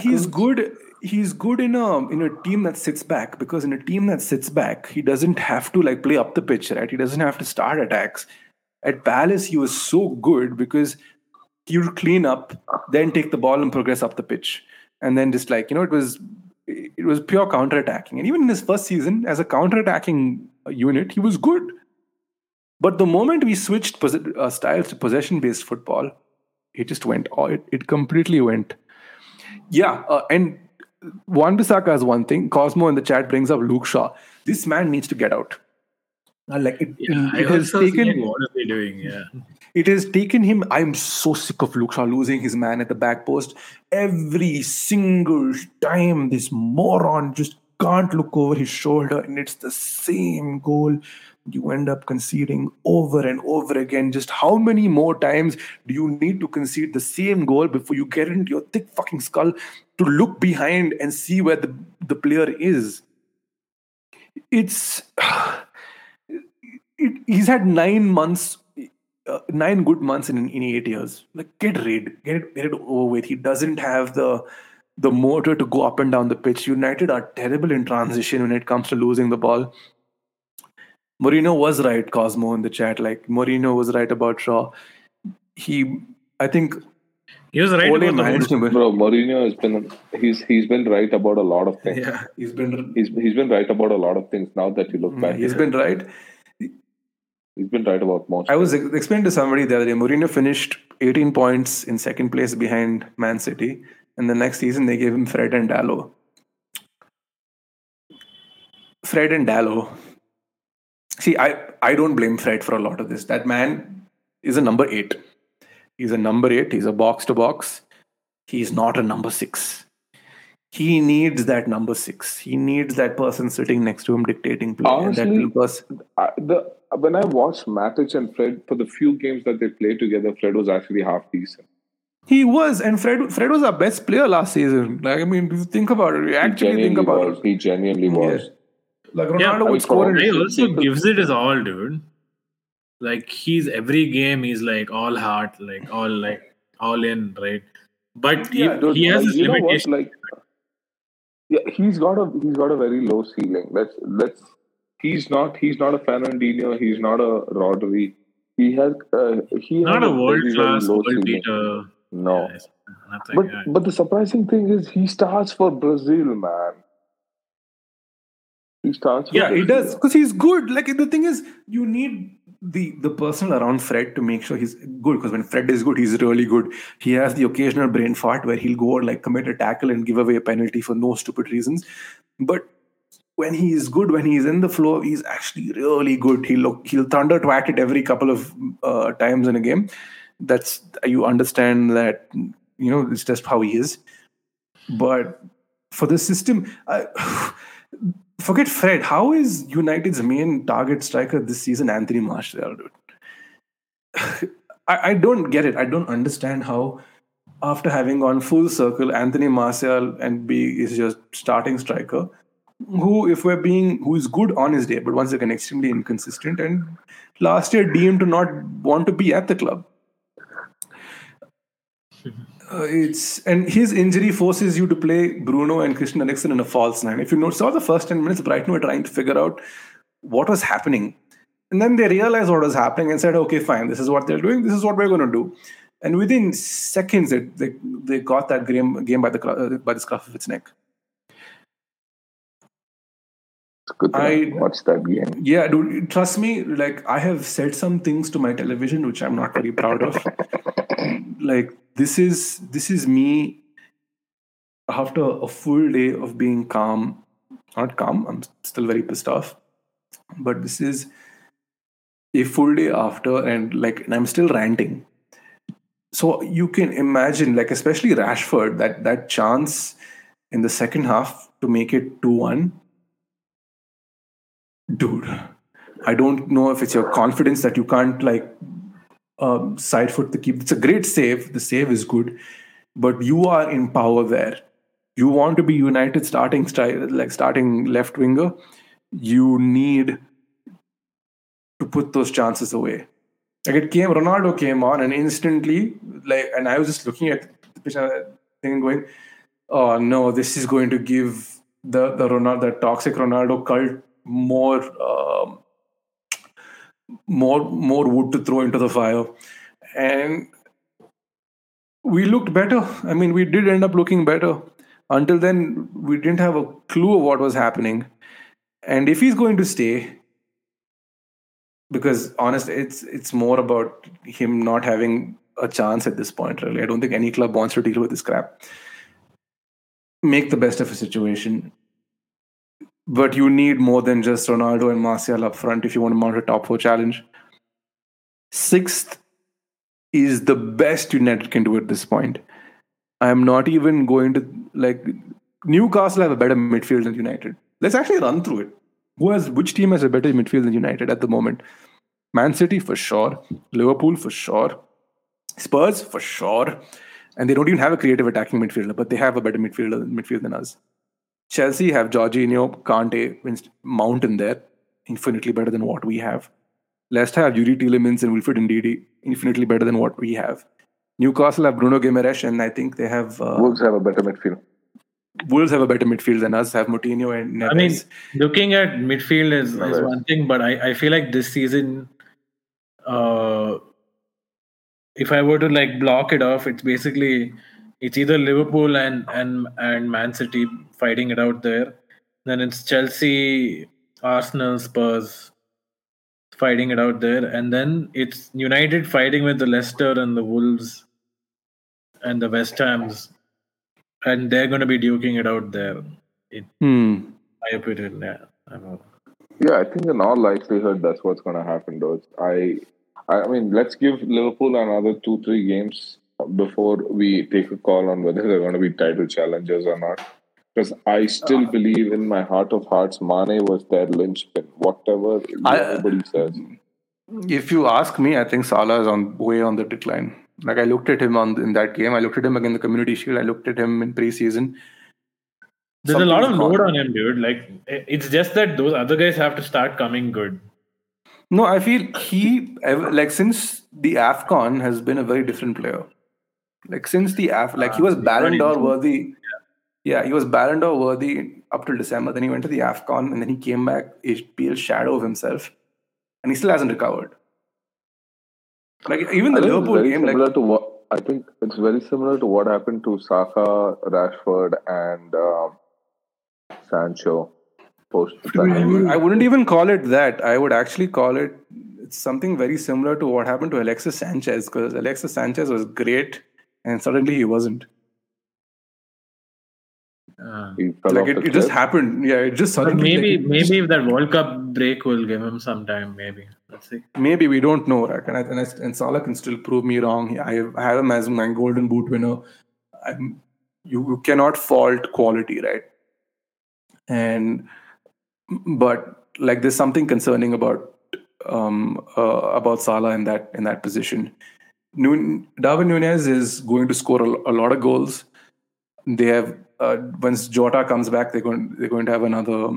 Speaker 1: he's good he's good in a in a team that sits back because in a team that sits back he doesn't have to like play up the pitch right he doesn't have to start attacks at palace he was so good because would clean up then take the ball and progress up the pitch and then just like you know it was it was pure counter attacking and even in his first season as a counter attacking unit he was good but the moment we switched posi- uh, styles to possession based football it just went oh, it, it completely went yeah, uh, and Wan Bissaka is one thing. Cosmo in the chat brings up Luke Shaw. This man needs to get out. Uh, like it,
Speaker 2: Yeah, I
Speaker 1: it has taken
Speaker 2: what are they doing? Yeah.
Speaker 1: It has taken him. I'm so sick of Luke Shaw losing his man at the back post every single time. This moron just can't look over his shoulder, and it's the same goal. You end up conceding over and over again. Just how many more times do you need to concede the same goal before you get into your thick fucking skull to look behind and see where the, the player is? It's it, he's had nine months, uh, nine good months in in eight years. Like get rid, get it, get it over with. He doesn't have the the motor to go up and down the pitch. United are terrible in transition when it comes to losing the ball. Mourinho was right, Cosmo in the chat. Like Mourinho was right about Shaw. He, I think,
Speaker 2: He was right
Speaker 1: Ole
Speaker 2: about the
Speaker 1: managed
Speaker 2: whole-
Speaker 1: him.
Speaker 3: bro. Mourinho has been he's he's been right about a lot of things.
Speaker 2: Yeah.
Speaker 1: He's been,
Speaker 3: He's he's been right about a lot of things. Now that you look back,
Speaker 1: he's been right.
Speaker 3: He's been right about most.
Speaker 1: I was explaining to somebody the other day. Mourinho finished 18 points in second place behind Man City, and the next season they gave him Fred and Dalot. Fred and Dalot. See, I I don't blame Fred for a lot of this. That man is a number eight. He's a number eight. He's a box to box. He's not a number six. He needs that number six. He needs that person sitting next to him dictating play. and that
Speaker 3: Honestly,
Speaker 1: person.
Speaker 3: The Uh, when I watched Matic and Fred for the few games that they played together, Fred was actually half decent.
Speaker 1: He was, and Fred Fred was our best player last season. Like I mean, if you think about it, you actually think about
Speaker 3: was.
Speaker 1: it.
Speaker 3: He genuinely was.
Speaker 1: Yeah. Like
Speaker 2: Yeah,
Speaker 1: Ronaldo
Speaker 3: I
Speaker 1: would score
Speaker 3: mean,
Speaker 1: in
Speaker 2: He also
Speaker 3: People-
Speaker 2: gives it his all, dude. Like he's every game, he's like all heart, like all like all in, right? But he,
Speaker 1: Yeah,
Speaker 3: Dude,
Speaker 2: he has
Speaker 3: like,
Speaker 2: his
Speaker 3: you know what? Like, yeah, he's got a he's got a very low ceiling. Let's let's. He's not he's not a Fernandinho. He's not a Rodri. He has uh, he
Speaker 2: Not
Speaker 3: has
Speaker 2: a world class
Speaker 3: low
Speaker 2: world
Speaker 3: ceiling.
Speaker 2: beater.
Speaker 3: No,
Speaker 2: Yeah, nothing.
Speaker 3: but
Speaker 2: yeah.
Speaker 3: but the surprising thing is he starts for Brazil, man. He starts. For
Speaker 1: Yeah, he does because he's good. Like the thing is, you need the the person around Fred to make sure he's good. Because when Fred is good, he's really good. He has the occasional brain fart where he'll go and like commit a tackle and give away a penalty for no stupid reasons. But when he is good, when he's in the flow, he's actually really good. He'll look, he'll thunder twat it every couple of uh, times in a game. That's you understand that you know it's just how he is. But for the system, I, forget Fred. How is United's main target striker this season Anthony Martial, dude? I, I don't get it. I don't understand how after having gone full circle, Anthony Martial and B is just starting striker, who, if we're being, who is good on his day, but once again extremely inconsistent, and last year deemed to not want to be at the club. Uh, it's and his injury forces you to play Bruno and Christian Eriksen in a false nine. If you know, saw the first ten minutes, Brighton were trying to figure out what was happening, and then they realized what was happening and said, "Okay, fine, this is what they're doing. This is what we're going to do." And within seconds, it, they they got that game game by the uh, by the scruff of its neck.
Speaker 3: It's good to
Speaker 1: I-
Speaker 3: watch that game.
Speaker 1: Yeah, dude, trust me. Like I have said some things to my television which I'm not very proud of. like this is this is me after a full day of being calm. Not calm. I'm still very pissed off. But this is a full day after, and like, and I'm still ranting. So you can imagine, like, especially Rashford, that that chance in the second half to make it two one dude i don't know if it's your confidence that you can't like um, side foot the keep. It's a great save. The save is good. But you are in power there you want to be united starting style, like starting left winger. You need to put those chances away. Like it came ronaldo came on and instantly like and i was just looking at the thing going oh no this is going to give the the ronaldo the toxic ronaldo cult more um, more more wood to throw into the fire. And we looked better. I mean we did end up looking better. Until then we didn't have a clue of what was happening. And if he's going to stay because honest it's it's more about him not having a chance at this point really. I don't think any club wants to deal with this crap. Make the best of a situation but you need more than just Ronaldo and Martial up front if you want to mount a top four challenge. Sixth is the best United can do at this point. I am not even going to like Newcastle have a better midfield than United. Let's actually run through it. Who has which team has a better midfield than United at the moment? Man City for sure, Liverpool for sure, Spurs for sure, and they don't even have a creative attacking midfielder, but they have a better midfielder midfield than us. Chelsea have Jorginho, Kante, Winst- Mount in there, infinitely better than what we have. Leicester have Youri Tielemans and Wilfred Ndidi, infinitely better than what we have. Newcastle have Bruno Guimaraes, and I think they have uh,
Speaker 3: Wolves have a better midfield.
Speaker 1: Wolves have a better midfield than us. Have Moutinho and Neves.
Speaker 2: I mean, looking at midfield is, is one thing, but I, I feel like this season, uh, if I were to like block it off, it's basically it's either Liverpool and and and Man City fighting it out there. Then it's Chelsea, Arsenal, Spurs fighting it out there, and then it's United fighting with the Leicester and the Wolves and the West Hams, and they're going to be duking it out there. In
Speaker 1: Hmm.
Speaker 2: my opinion, yeah. I know.
Speaker 3: Yeah, I think in all likelihood that's what's going to happen, though. I, I mean, let's give Liverpool another two, three games before we take a call on whether they're going to be title challengers or not. Because I still believe in my heart of hearts, Mane was their linchpin. Whatever
Speaker 1: I-
Speaker 3: everybody says.
Speaker 1: If you ask me, I think Salah is on way on the decline. Like I looked at him on in that game. I looked at him again in the Community Shield. I looked at him in preseason.
Speaker 2: There's a lot of
Speaker 1: Something's
Speaker 2: load on him, dude. Like it's just that those other guys have to start coming good.
Speaker 1: No, I feel he like since the Afcon has been a very different player. Like since the Af, like he was
Speaker 2: Uh,
Speaker 1: Ballon d'Or worthy. Yeah, he was Ballon d'Or worthy up till December. Then he went to the Afcon, and then he came back a pale shadow of himself, and he still hasn't recovered. Like even the Liverpool game,
Speaker 3: similar
Speaker 1: like
Speaker 3: to what I think it's very similar to what happened to Saka, Rashford, and um, Sancho post.
Speaker 1: I wouldn't even call it that. I would actually call it something very similar to what happened to Alexis Sanchez because Alexis Sanchez was great, and suddenly he wasn't.
Speaker 3: He
Speaker 1: like it, it just happened. Yeah, it just
Speaker 2: But
Speaker 1: suddenly.
Speaker 2: maybe
Speaker 1: like,
Speaker 2: maybe
Speaker 1: just-
Speaker 2: if that World Cup break will give him some time. Maybe let's see.
Speaker 1: maybe we don't know, right? And I, and, I, and Salah can still prove me wrong. I have, I have him as my Golden Boot winner. I'm, you, you cannot fault quality, right? And but like there's something concerning about um uh, about Salah in that in that position. Darwin Nunez is going to score a, a lot of goals. They have uh, once Jota comes back, they're going they're going to have another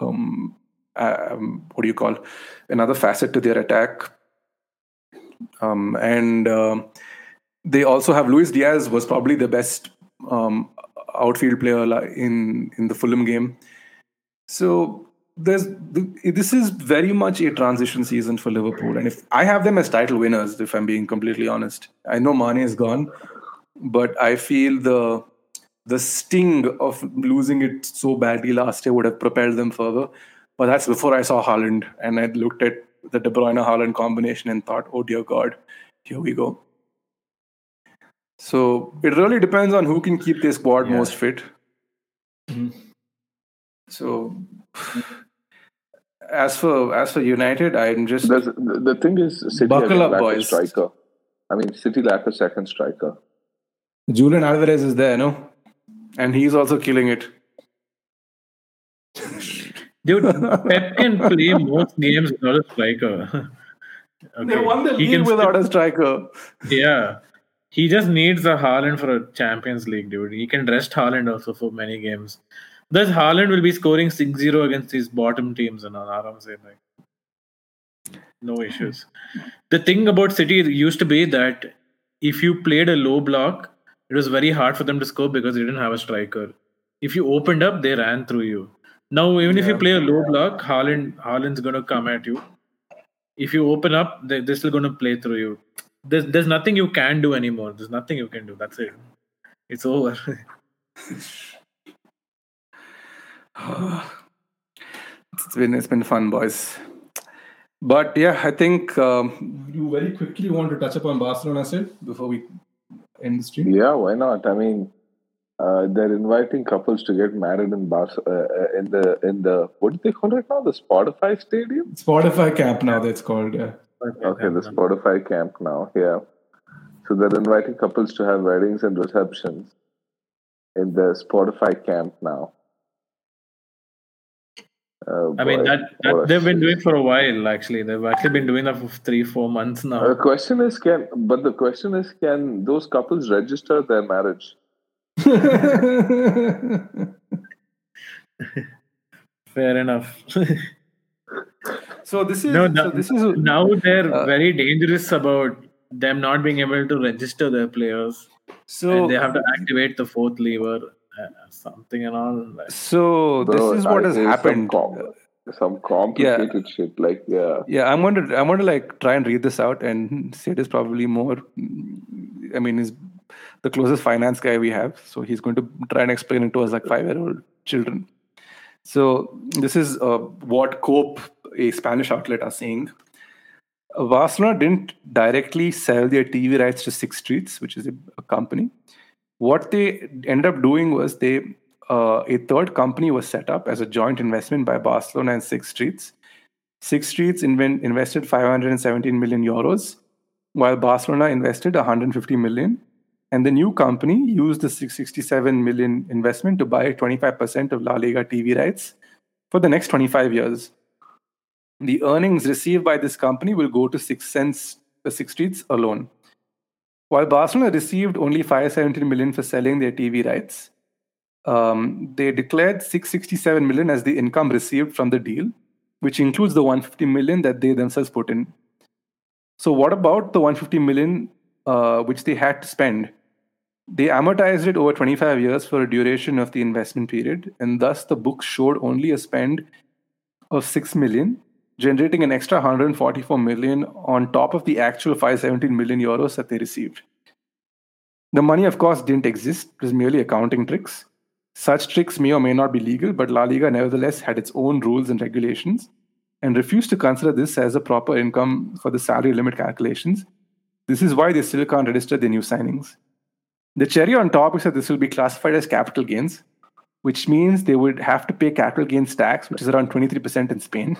Speaker 1: um, um, what do you call another facet to their attack. Um, and um they also have Luis Diaz was probably the best um, outfield player in in the Fulham game. So there's this is very much a transition season for Liverpool, and if I have them as title winners, if I'm being completely honest, I know Mane is gone, but I feel the the sting of losing it so badly last year would have propelled them further. But that's before I saw Haaland, and I looked at the De Bruyne Haaland combination and thought, oh dear God, here we go. So it really depends on who can keep their squad
Speaker 4: Yeah.
Speaker 1: most fit.
Speaker 4: Mhm.
Speaker 1: So as for as for United, I'm just
Speaker 3: There's, the, the thing is, City
Speaker 1: Buckle up,
Speaker 3: lack a
Speaker 1: boys.
Speaker 3: striker. I mean, City lack a second striker.
Speaker 1: Julian Alvarez is there, no? And he's also killing it.
Speaker 2: Dude, Pep can play most games without a striker.
Speaker 1: They won the
Speaker 2: He
Speaker 1: league
Speaker 2: can
Speaker 1: without a striker.
Speaker 2: Yeah. He just needs a Haaland for a Champions League, dude. He can rest Haaland also for many games. Thus, Haaland will be scoring 6 0 against these bottom teams and all. Like, no issues. The thing about City used to be that if you played a low block, it was very hard for them to score because you didn't have a striker. If you opened up, they ran through you. Now, even if you play a low block, Haaland, Haaland's going to come at you. If you open up, they, they're still going to play through you. There's, there's nothing you can do anymore. There's nothing you can do. That's it. It's over.
Speaker 1: it's been it's been fun, boys. But yeah, I think um,
Speaker 4: You very quickly want to touch upon Barcelona still before we end the stream?
Speaker 3: Yeah, why not? I mean, uh, they're inviting couples to get married in Bar- uh, uh, in the in the what do they call it now? The Spotify Stadium.
Speaker 4: Spotify Camp now that's called. Yeah.
Speaker 3: Okay, the Spotify camp now. Yeah. So they're inviting couples to have weddings and receptions in the Spotify camp now. Oh,
Speaker 2: I mean, that, that they've been
Speaker 3: shit.
Speaker 2: doing for a while, actually. They've actually been doing that for three, four months now.
Speaker 3: The question is, can but the question is, can those couples register their marriage?
Speaker 2: Fair enough.
Speaker 1: so this is
Speaker 2: no,
Speaker 1: so this is
Speaker 2: now they're
Speaker 1: uh,
Speaker 2: very dangerous about them not being able to register their players.
Speaker 1: so
Speaker 2: and they have to activate the fourth lever, something and all. Like,
Speaker 1: so
Speaker 3: Bro,
Speaker 1: this is what
Speaker 3: I
Speaker 1: has
Speaker 3: hear some
Speaker 1: happened.
Speaker 3: com- Some complicated shit, like yeah.
Speaker 1: Yeah, I'm going to I'm going to like try and read this out, and Sid is probably more. I mean, he's the closest finance guy we have, so he's going to try and explain it to us like five year old children. So this is uh, what Cope, a Spanish outlet, are saying. Uh, Barcelona didn't directly sell their TV rights to Six Streets, which is a, a company. What they ended up doing was they uh, a third company was set up as a joint investment by Barcelona and Six Streets. Six Streets inven- invested 517 million euros, while Barcelona invested 150 million. And the new company used the 667 million investment to buy 25% of La Liga TV rights for the next 25 years. The earnings received by this company will go to Six Cents, the Six Streets alone. While Barcelona received only 517 million for selling their TV rights, um, they declared 667 million as the income received from the deal, which includes the 150 million that they themselves put in. So, what about the 150 million uh, which they had to spend? They amortized it over 25 years for a duration of the investment period, and thus the books showed only a spend of 6 million, generating an extra 144 million on top of the actual 517 million euros that they received. The money, of course, didn't exist, it was merely accounting tricks. Such tricks may or may not be legal, but La Liga nevertheless had its own rules and regulations and refused to consider this as a proper income for the salary limit calculations. This is why they still can't register their new signings. The cherry on top is that this will be classified as capital gains, which means they would have to pay capital gains tax, which is around 23% in Spain.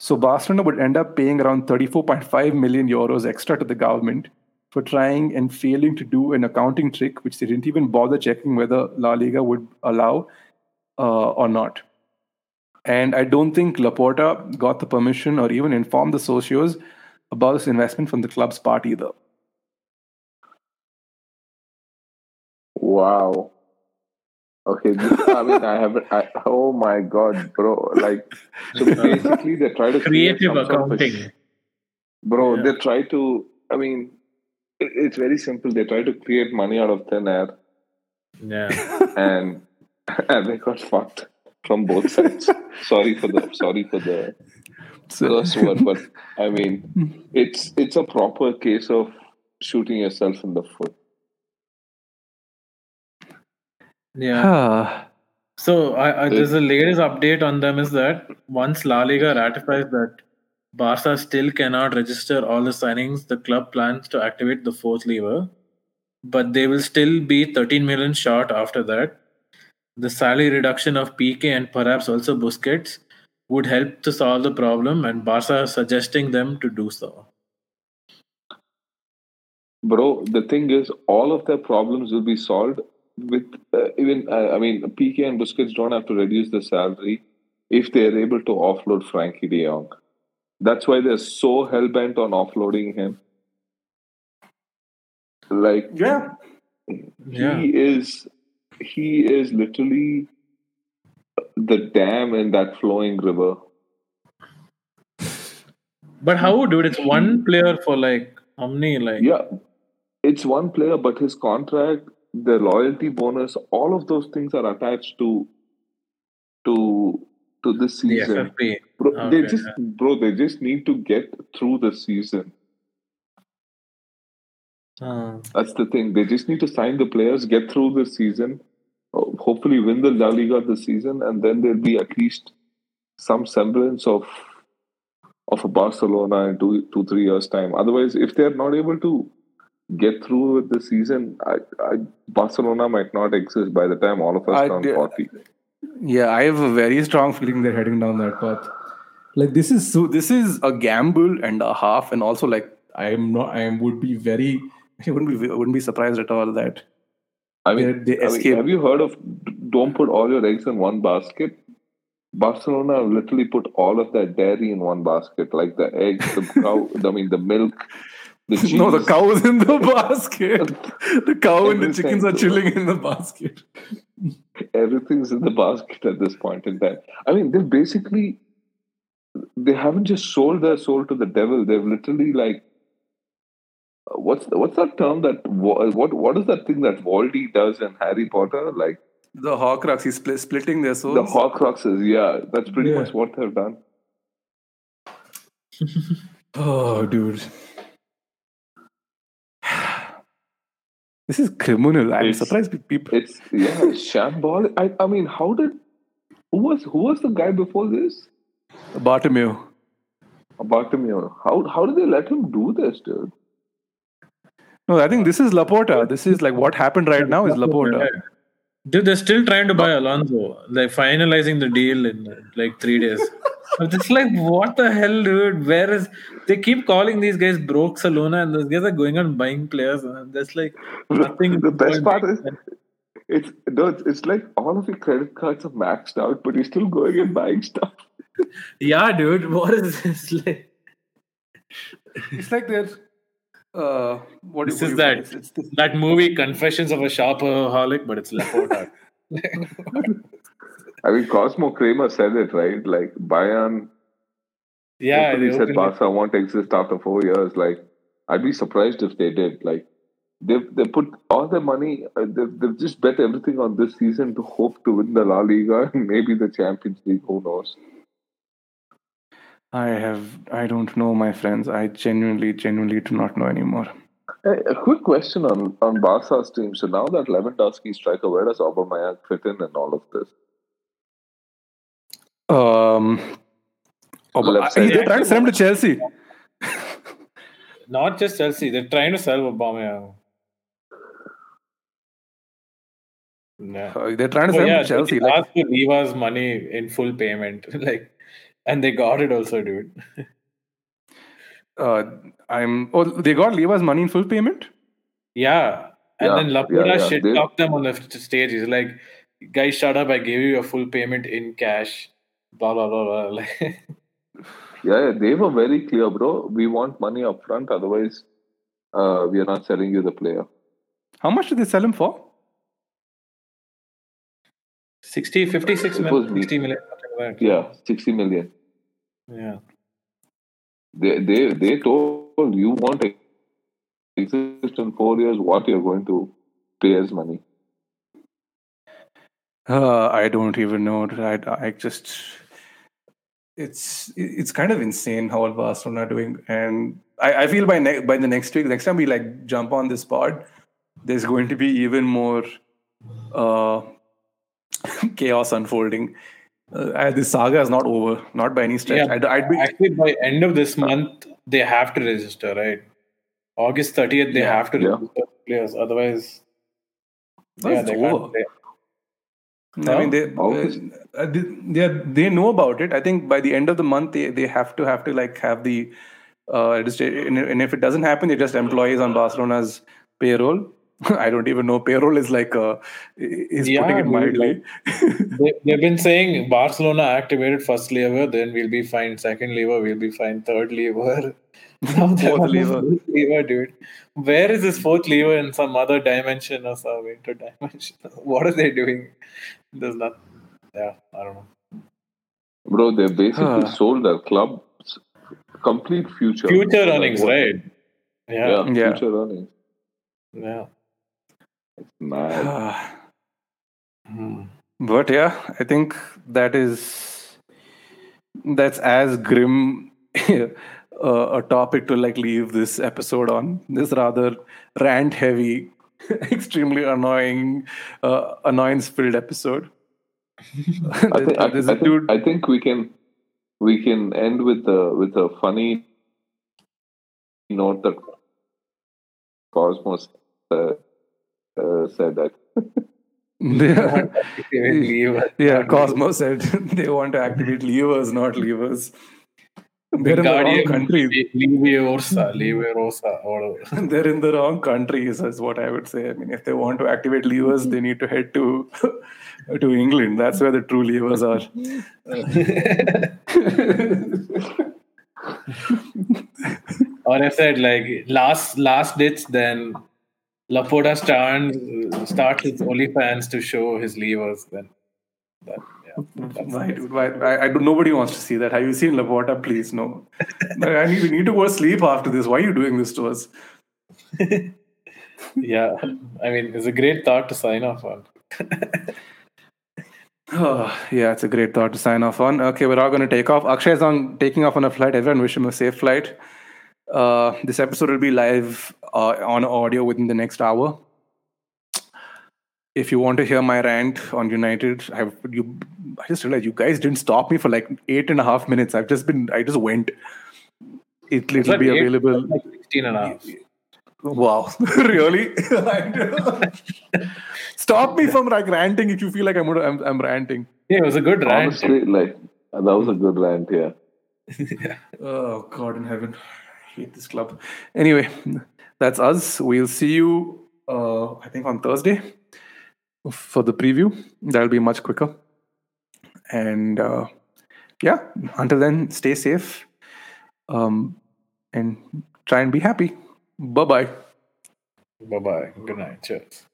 Speaker 1: So Barcelona would end up paying around 34.5 million euros extra to the government for trying and failing to do an accounting trick, which they didn't even bother checking whether La Liga would allow uh, or not. And I don't think Laporta got the permission or even informed the socios about this investment from the club's part either.
Speaker 3: Wow. Okay, this, I mean, I haven't. I, oh my god, bro! Like, so basically, they try to create
Speaker 2: Creative
Speaker 3: some sort of
Speaker 2: accounting.
Speaker 3: bro.
Speaker 2: Yeah.
Speaker 3: They try to. I mean, it, it's very simple. They try to create money out of thin air,
Speaker 2: Yeah.
Speaker 3: and and they got fucked from both sides. sorry for the sorry for the
Speaker 1: So,
Speaker 3: curse word, but I mean, it's it's a proper case of shooting yourself in the foot.
Speaker 2: Yeah.
Speaker 1: Ah,
Speaker 2: So I, I, there's the latest update on them is that once La Liga ratifies that Barca still cannot register all the signings, the club plans to activate the fourth lever, but they will still be 13 million short after that. The salary reduction of Piqué and perhaps also Busquets would help to solve the problem, and Barca is suggesting them to do so.
Speaker 3: Bro, the thing is, all of their problems will be solved with uh, even. Uh, I mean, Piqué and Busquets don't have to reduce the salary if they are able to offload Frenkie De Jong. That's why they're so hell bent on offloading him. Like
Speaker 1: yeah.
Speaker 2: Yeah.
Speaker 3: he is, he is literally the dam in that flowing river.
Speaker 2: But how, dude? It's one player for like how many? Like
Speaker 3: Yeah, it's one player, but his contract, the loyalty bonus, all of those things are attached to to to this
Speaker 2: the
Speaker 3: season.
Speaker 2: FFP.
Speaker 3: Bro, they just bro, they just need to get through the season.
Speaker 2: Uh,
Speaker 3: That's the thing. They just need to sign the players, get through the season, uh, hopefully win the La Liga this season, and then there'll be at least some semblance of of a Barcelona in two two three years time. Otherwise, if they're not able to get through with the season, I, I Barcelona might not exist by the time all of us
Speaker 1: I
Speaker 3: turn
Speaker 1: did-
Speaker 3: forty.
Speaker 1: Yeah, I have a very strong feeling they're heading down that path. Like this is so this is a gamble and a half, and also like I am not I would be very I wouldn't be wouldn't be surprised at all that
Speaker 3: I mean,
Speaker 1: they
Speaker 3: I mean,
Speaker 1: escape.
Speaker 3: have you heard of don't put all your eggs in one basket? Barcelona literally put all of their dairy in one basket, like the eggs, the cow, I mean the milk, the
Speaker 1: no, the cow is in the basket. The cow and the chickens are chilling in the basket.
Speaker 3: everything's in the basket at this point in time. I mean, they've basically they haven't just sold their soul to the devil. They've literally like uh, what's what's that term that what what is that thing that Waldy does in Harry Potter? Like
Speaker 1: The Horcrux, he's split, splitting their souls.
Speaker 3: the Horcruxes. Yeah, that's pretty
Speaker 1: Yeah.
Speaker 3: much what they've done.
Speaker 1: Oh, dude. This is criminal. I'm
Speaker 3: It's-
Speaker 1: surprised people.
Speaker 3: It's yeah, shambolic. I I mean, how did who was who was the guy before this?
Speaker 1: Bartomeu.
Speaker 3: Bartomeu. How how did they let him do this, dude?
Speaker 1: No, I think this is Laporta. This is like what happened right now is Laporta.
Speaker 2: Dude, they're still trying to buy Alonso. They're finalizing the deal in like three days. But it's like, what the hell, dude? Where is? They keep calling these guys broke Salona, and those guys are going on buying players. And there's like nothing.
Speaker 3: The best part is it's no, it's, it's like all of your credit cards are maxed out, but you're still going and buying stuff.
Speaker 2: yeah, dude. What is this? Like,
Speaker 1: It's like they're. Uh, what
Speaker 2: This
Speaker 1: what
Speaker 2: is that.
Speaker 1: It's, it's the-
Speaker 2: that movie, Confessions of a Shopaholic, but it's Laporta.
Speaker 3: I mean, Cosmo Kramer said it right. Like Bayern,
Speaker 2: yeah,
Speaker 3: he
Speaker 2: they
Speaker 3: said Barca won't exist after four years. Like, I'd be surprised if they did. Like, they've they put all their money. Uh, they've, they've just bet everything on this season to hope to win the La Liga and maybe the Champions League. Who knows?
Speaker 1: I have. I don't know, my friends. I genuinely, genuinely do not know anymore.
Speaker 3: Hey, a quick question on on Barca's team. So now that Lewandowski striker, where does Aubameyang fit in in all of this?
Speaker 1: Um, oh, but
Speaker 3: Left
Speaker 1: I-
Speaker 3: side.
Speaker 1: they're trying to send him to Chelsea.
Speaker 2: Not just Chelsea. They're trying to sell Obama. Yeah.
Speaker 1: Uh, they're trying to
Speaker 2: Oh,
Speaker 1: him
Speaker 2: yeah,
Speaker 1: to Chelsea.
Speaker 2: they
Speaker 1: Like,
Speaker 2: asked for Lewa's money in full payment, like, and they got it also, dude.
Speaker 1: uh, I'm. Oh, they got Lewa's money in full payment.
Speaker 2: Yeah, and
Speaker 3: Yeah,
Speaker 2: then
Speaker 3: yeah,
Speaker 2: Laporta
Speaker 3: yeah,
Speaker 2: shit talked them on the st- stage. He's like, "Guys, shut up! I gave you a full payment in cash." Blah blah blah blah. Like,
Speaker 3: Yeah, yeah, they were very clear, bro. We want money up front, otherwise, uh, we are not selling you the player.
Speaker 1: How much did they sell him for?
Speaker 2: 60, 56
Speaker 3: It
Speaker 2: million,
Speaker 3: was me.
Speaker 2: 60 million, something like that.
Speaker 3: Yeah, 60 million.
Speaker 2: Yeah.
Speaker 3: They they they told you want to exist in four years, what you're going to pay as money.
Speaker 1: Uh, I don't even know. I, I just it's it's kind of insane how well Barcelona are doing, and I, I feel by ne- by the next week, next time we like jump on this pod, there's going to be even more uh, chaos unfolding. Uh, this saga is not over, not by any stretch.
Speaker 2: Yeah,
Speaker 1: I'd, I'd be
Speaker 2: Actually, by end of this month, they have to register, right? August 30th, they
Speaker 1: Yeah.
Speaker 2: have to
Speaker 3: Yeah.
Speaker 2: register players. Otherwise,
Speaker 1: Well,
Speaker 2: yeah, they
Speaker 1: over.
Speaker 2: can't play.
Speaker 1: I mean, they, uh, they they they know about it. I think by the end of the month, they, they have to have to like have the uh, registra- and, and if it doesn't happen, they're just employees on Barcelona's payroll. I don't even know. Payroll is like uh, is
Speaker 2: Yeah,
Speaker 1: putting it
Speaker 2: dude,
Speaker 1: mildly.
Speaker 2: They, they've been saying Barcelona activated first lever, then we'll be fine. Second lever, we'll be fine. Third lever,
Speaker 1: Fourth lever.
Speaker 2: fourth lever, dude. Where is this fourth lever in some other dimension or some interdimension? What are they doing? There's not. Yeah, I don't know.
Speaker 3: Bro, they basically
Speaker 1: Huh.
Speaker 3: sold their club's complete future.
Speaker 2: Future
Speaker 3: Like,
Speaker 2: earnings,
Speaker 3: what-
Speaker 2: right? Yeah,
Speaker 3: Yeah,
Speaker 1: Yeah.
Speaker 3: future earnings.
Speaker 2: yeah.
Speaker 3: It's mad.
Speaker 2: Hmm.
Speaker 1: but yeah, I think that is that's as grim uh, a topic to like leave this episode on. This rather rant heavy, extremely annoying, uh, annoyance-filled episode.
Speaker 3: I think, I,
Speaker 1: There's a
Speaker 3: I think. I think we can we can end with a with a funny note that Cosmos uh, uh, said that
Speaker 1: Yeah,
Speaker 2: Lever.
Speaker 1: yeah, Cosmo said they want to activate levers, not levers. They're in the wrong country.
Speaker 2: Leviosa, Leviosa, or.
Speaker 1: They're in the wrong countries, is what I would say. I mean, if they want to activate levers, they need to head to to England. That's where the true levers are.
Speaker 2: or if said like last last ditch, then Laporta starts starts his OnlyFans to show his levers. Then that,
Speaker 1: Why? Why? I, don't. Nobody wants to see that. Have you seen Laporta? Please, no. I need, we need to go to sleep after this. Why are you doing this to us?
Speaker 2: yeah. I mean, it's a great thought to sign off on.
Speaker 1: Oh, yeah, it's a great thought to sign off on. Okay, we're all going to take off. Akshay is on taking off on a flight. Everyone wish him a safe flight. Uh, this episode will be live uh, on audio within the next hour. If you want to hear my rant on United, I have you. I just realized you guys didn't stop me for like eight and a half minutes. I've just been. I just went. It, it'll
Speaker 2: Like
Speaker 1: be
Speaker 2: eight-
Speaker 1: available.
Speaker 2: Like 16 and a half.
Speaker 1: Wow, really? Stop me from like ranting if you feel like I'm gonna, I'm, I'm ranting.
Speaker 2: Yeah, it was a good rant.
Speaker 3: honestly like that was a good rant yeah.
Speaker 1: Oh God in heaven, I hate this club. Anyway, that's us. We'll see you. Uh, I think on Thursday for the preview. That'll be much quicker. And uh, yeah, until then, stay safe. Um, and try and be happy. Bye bye.
Speaker 2: Bye bye. Good night. Cheers.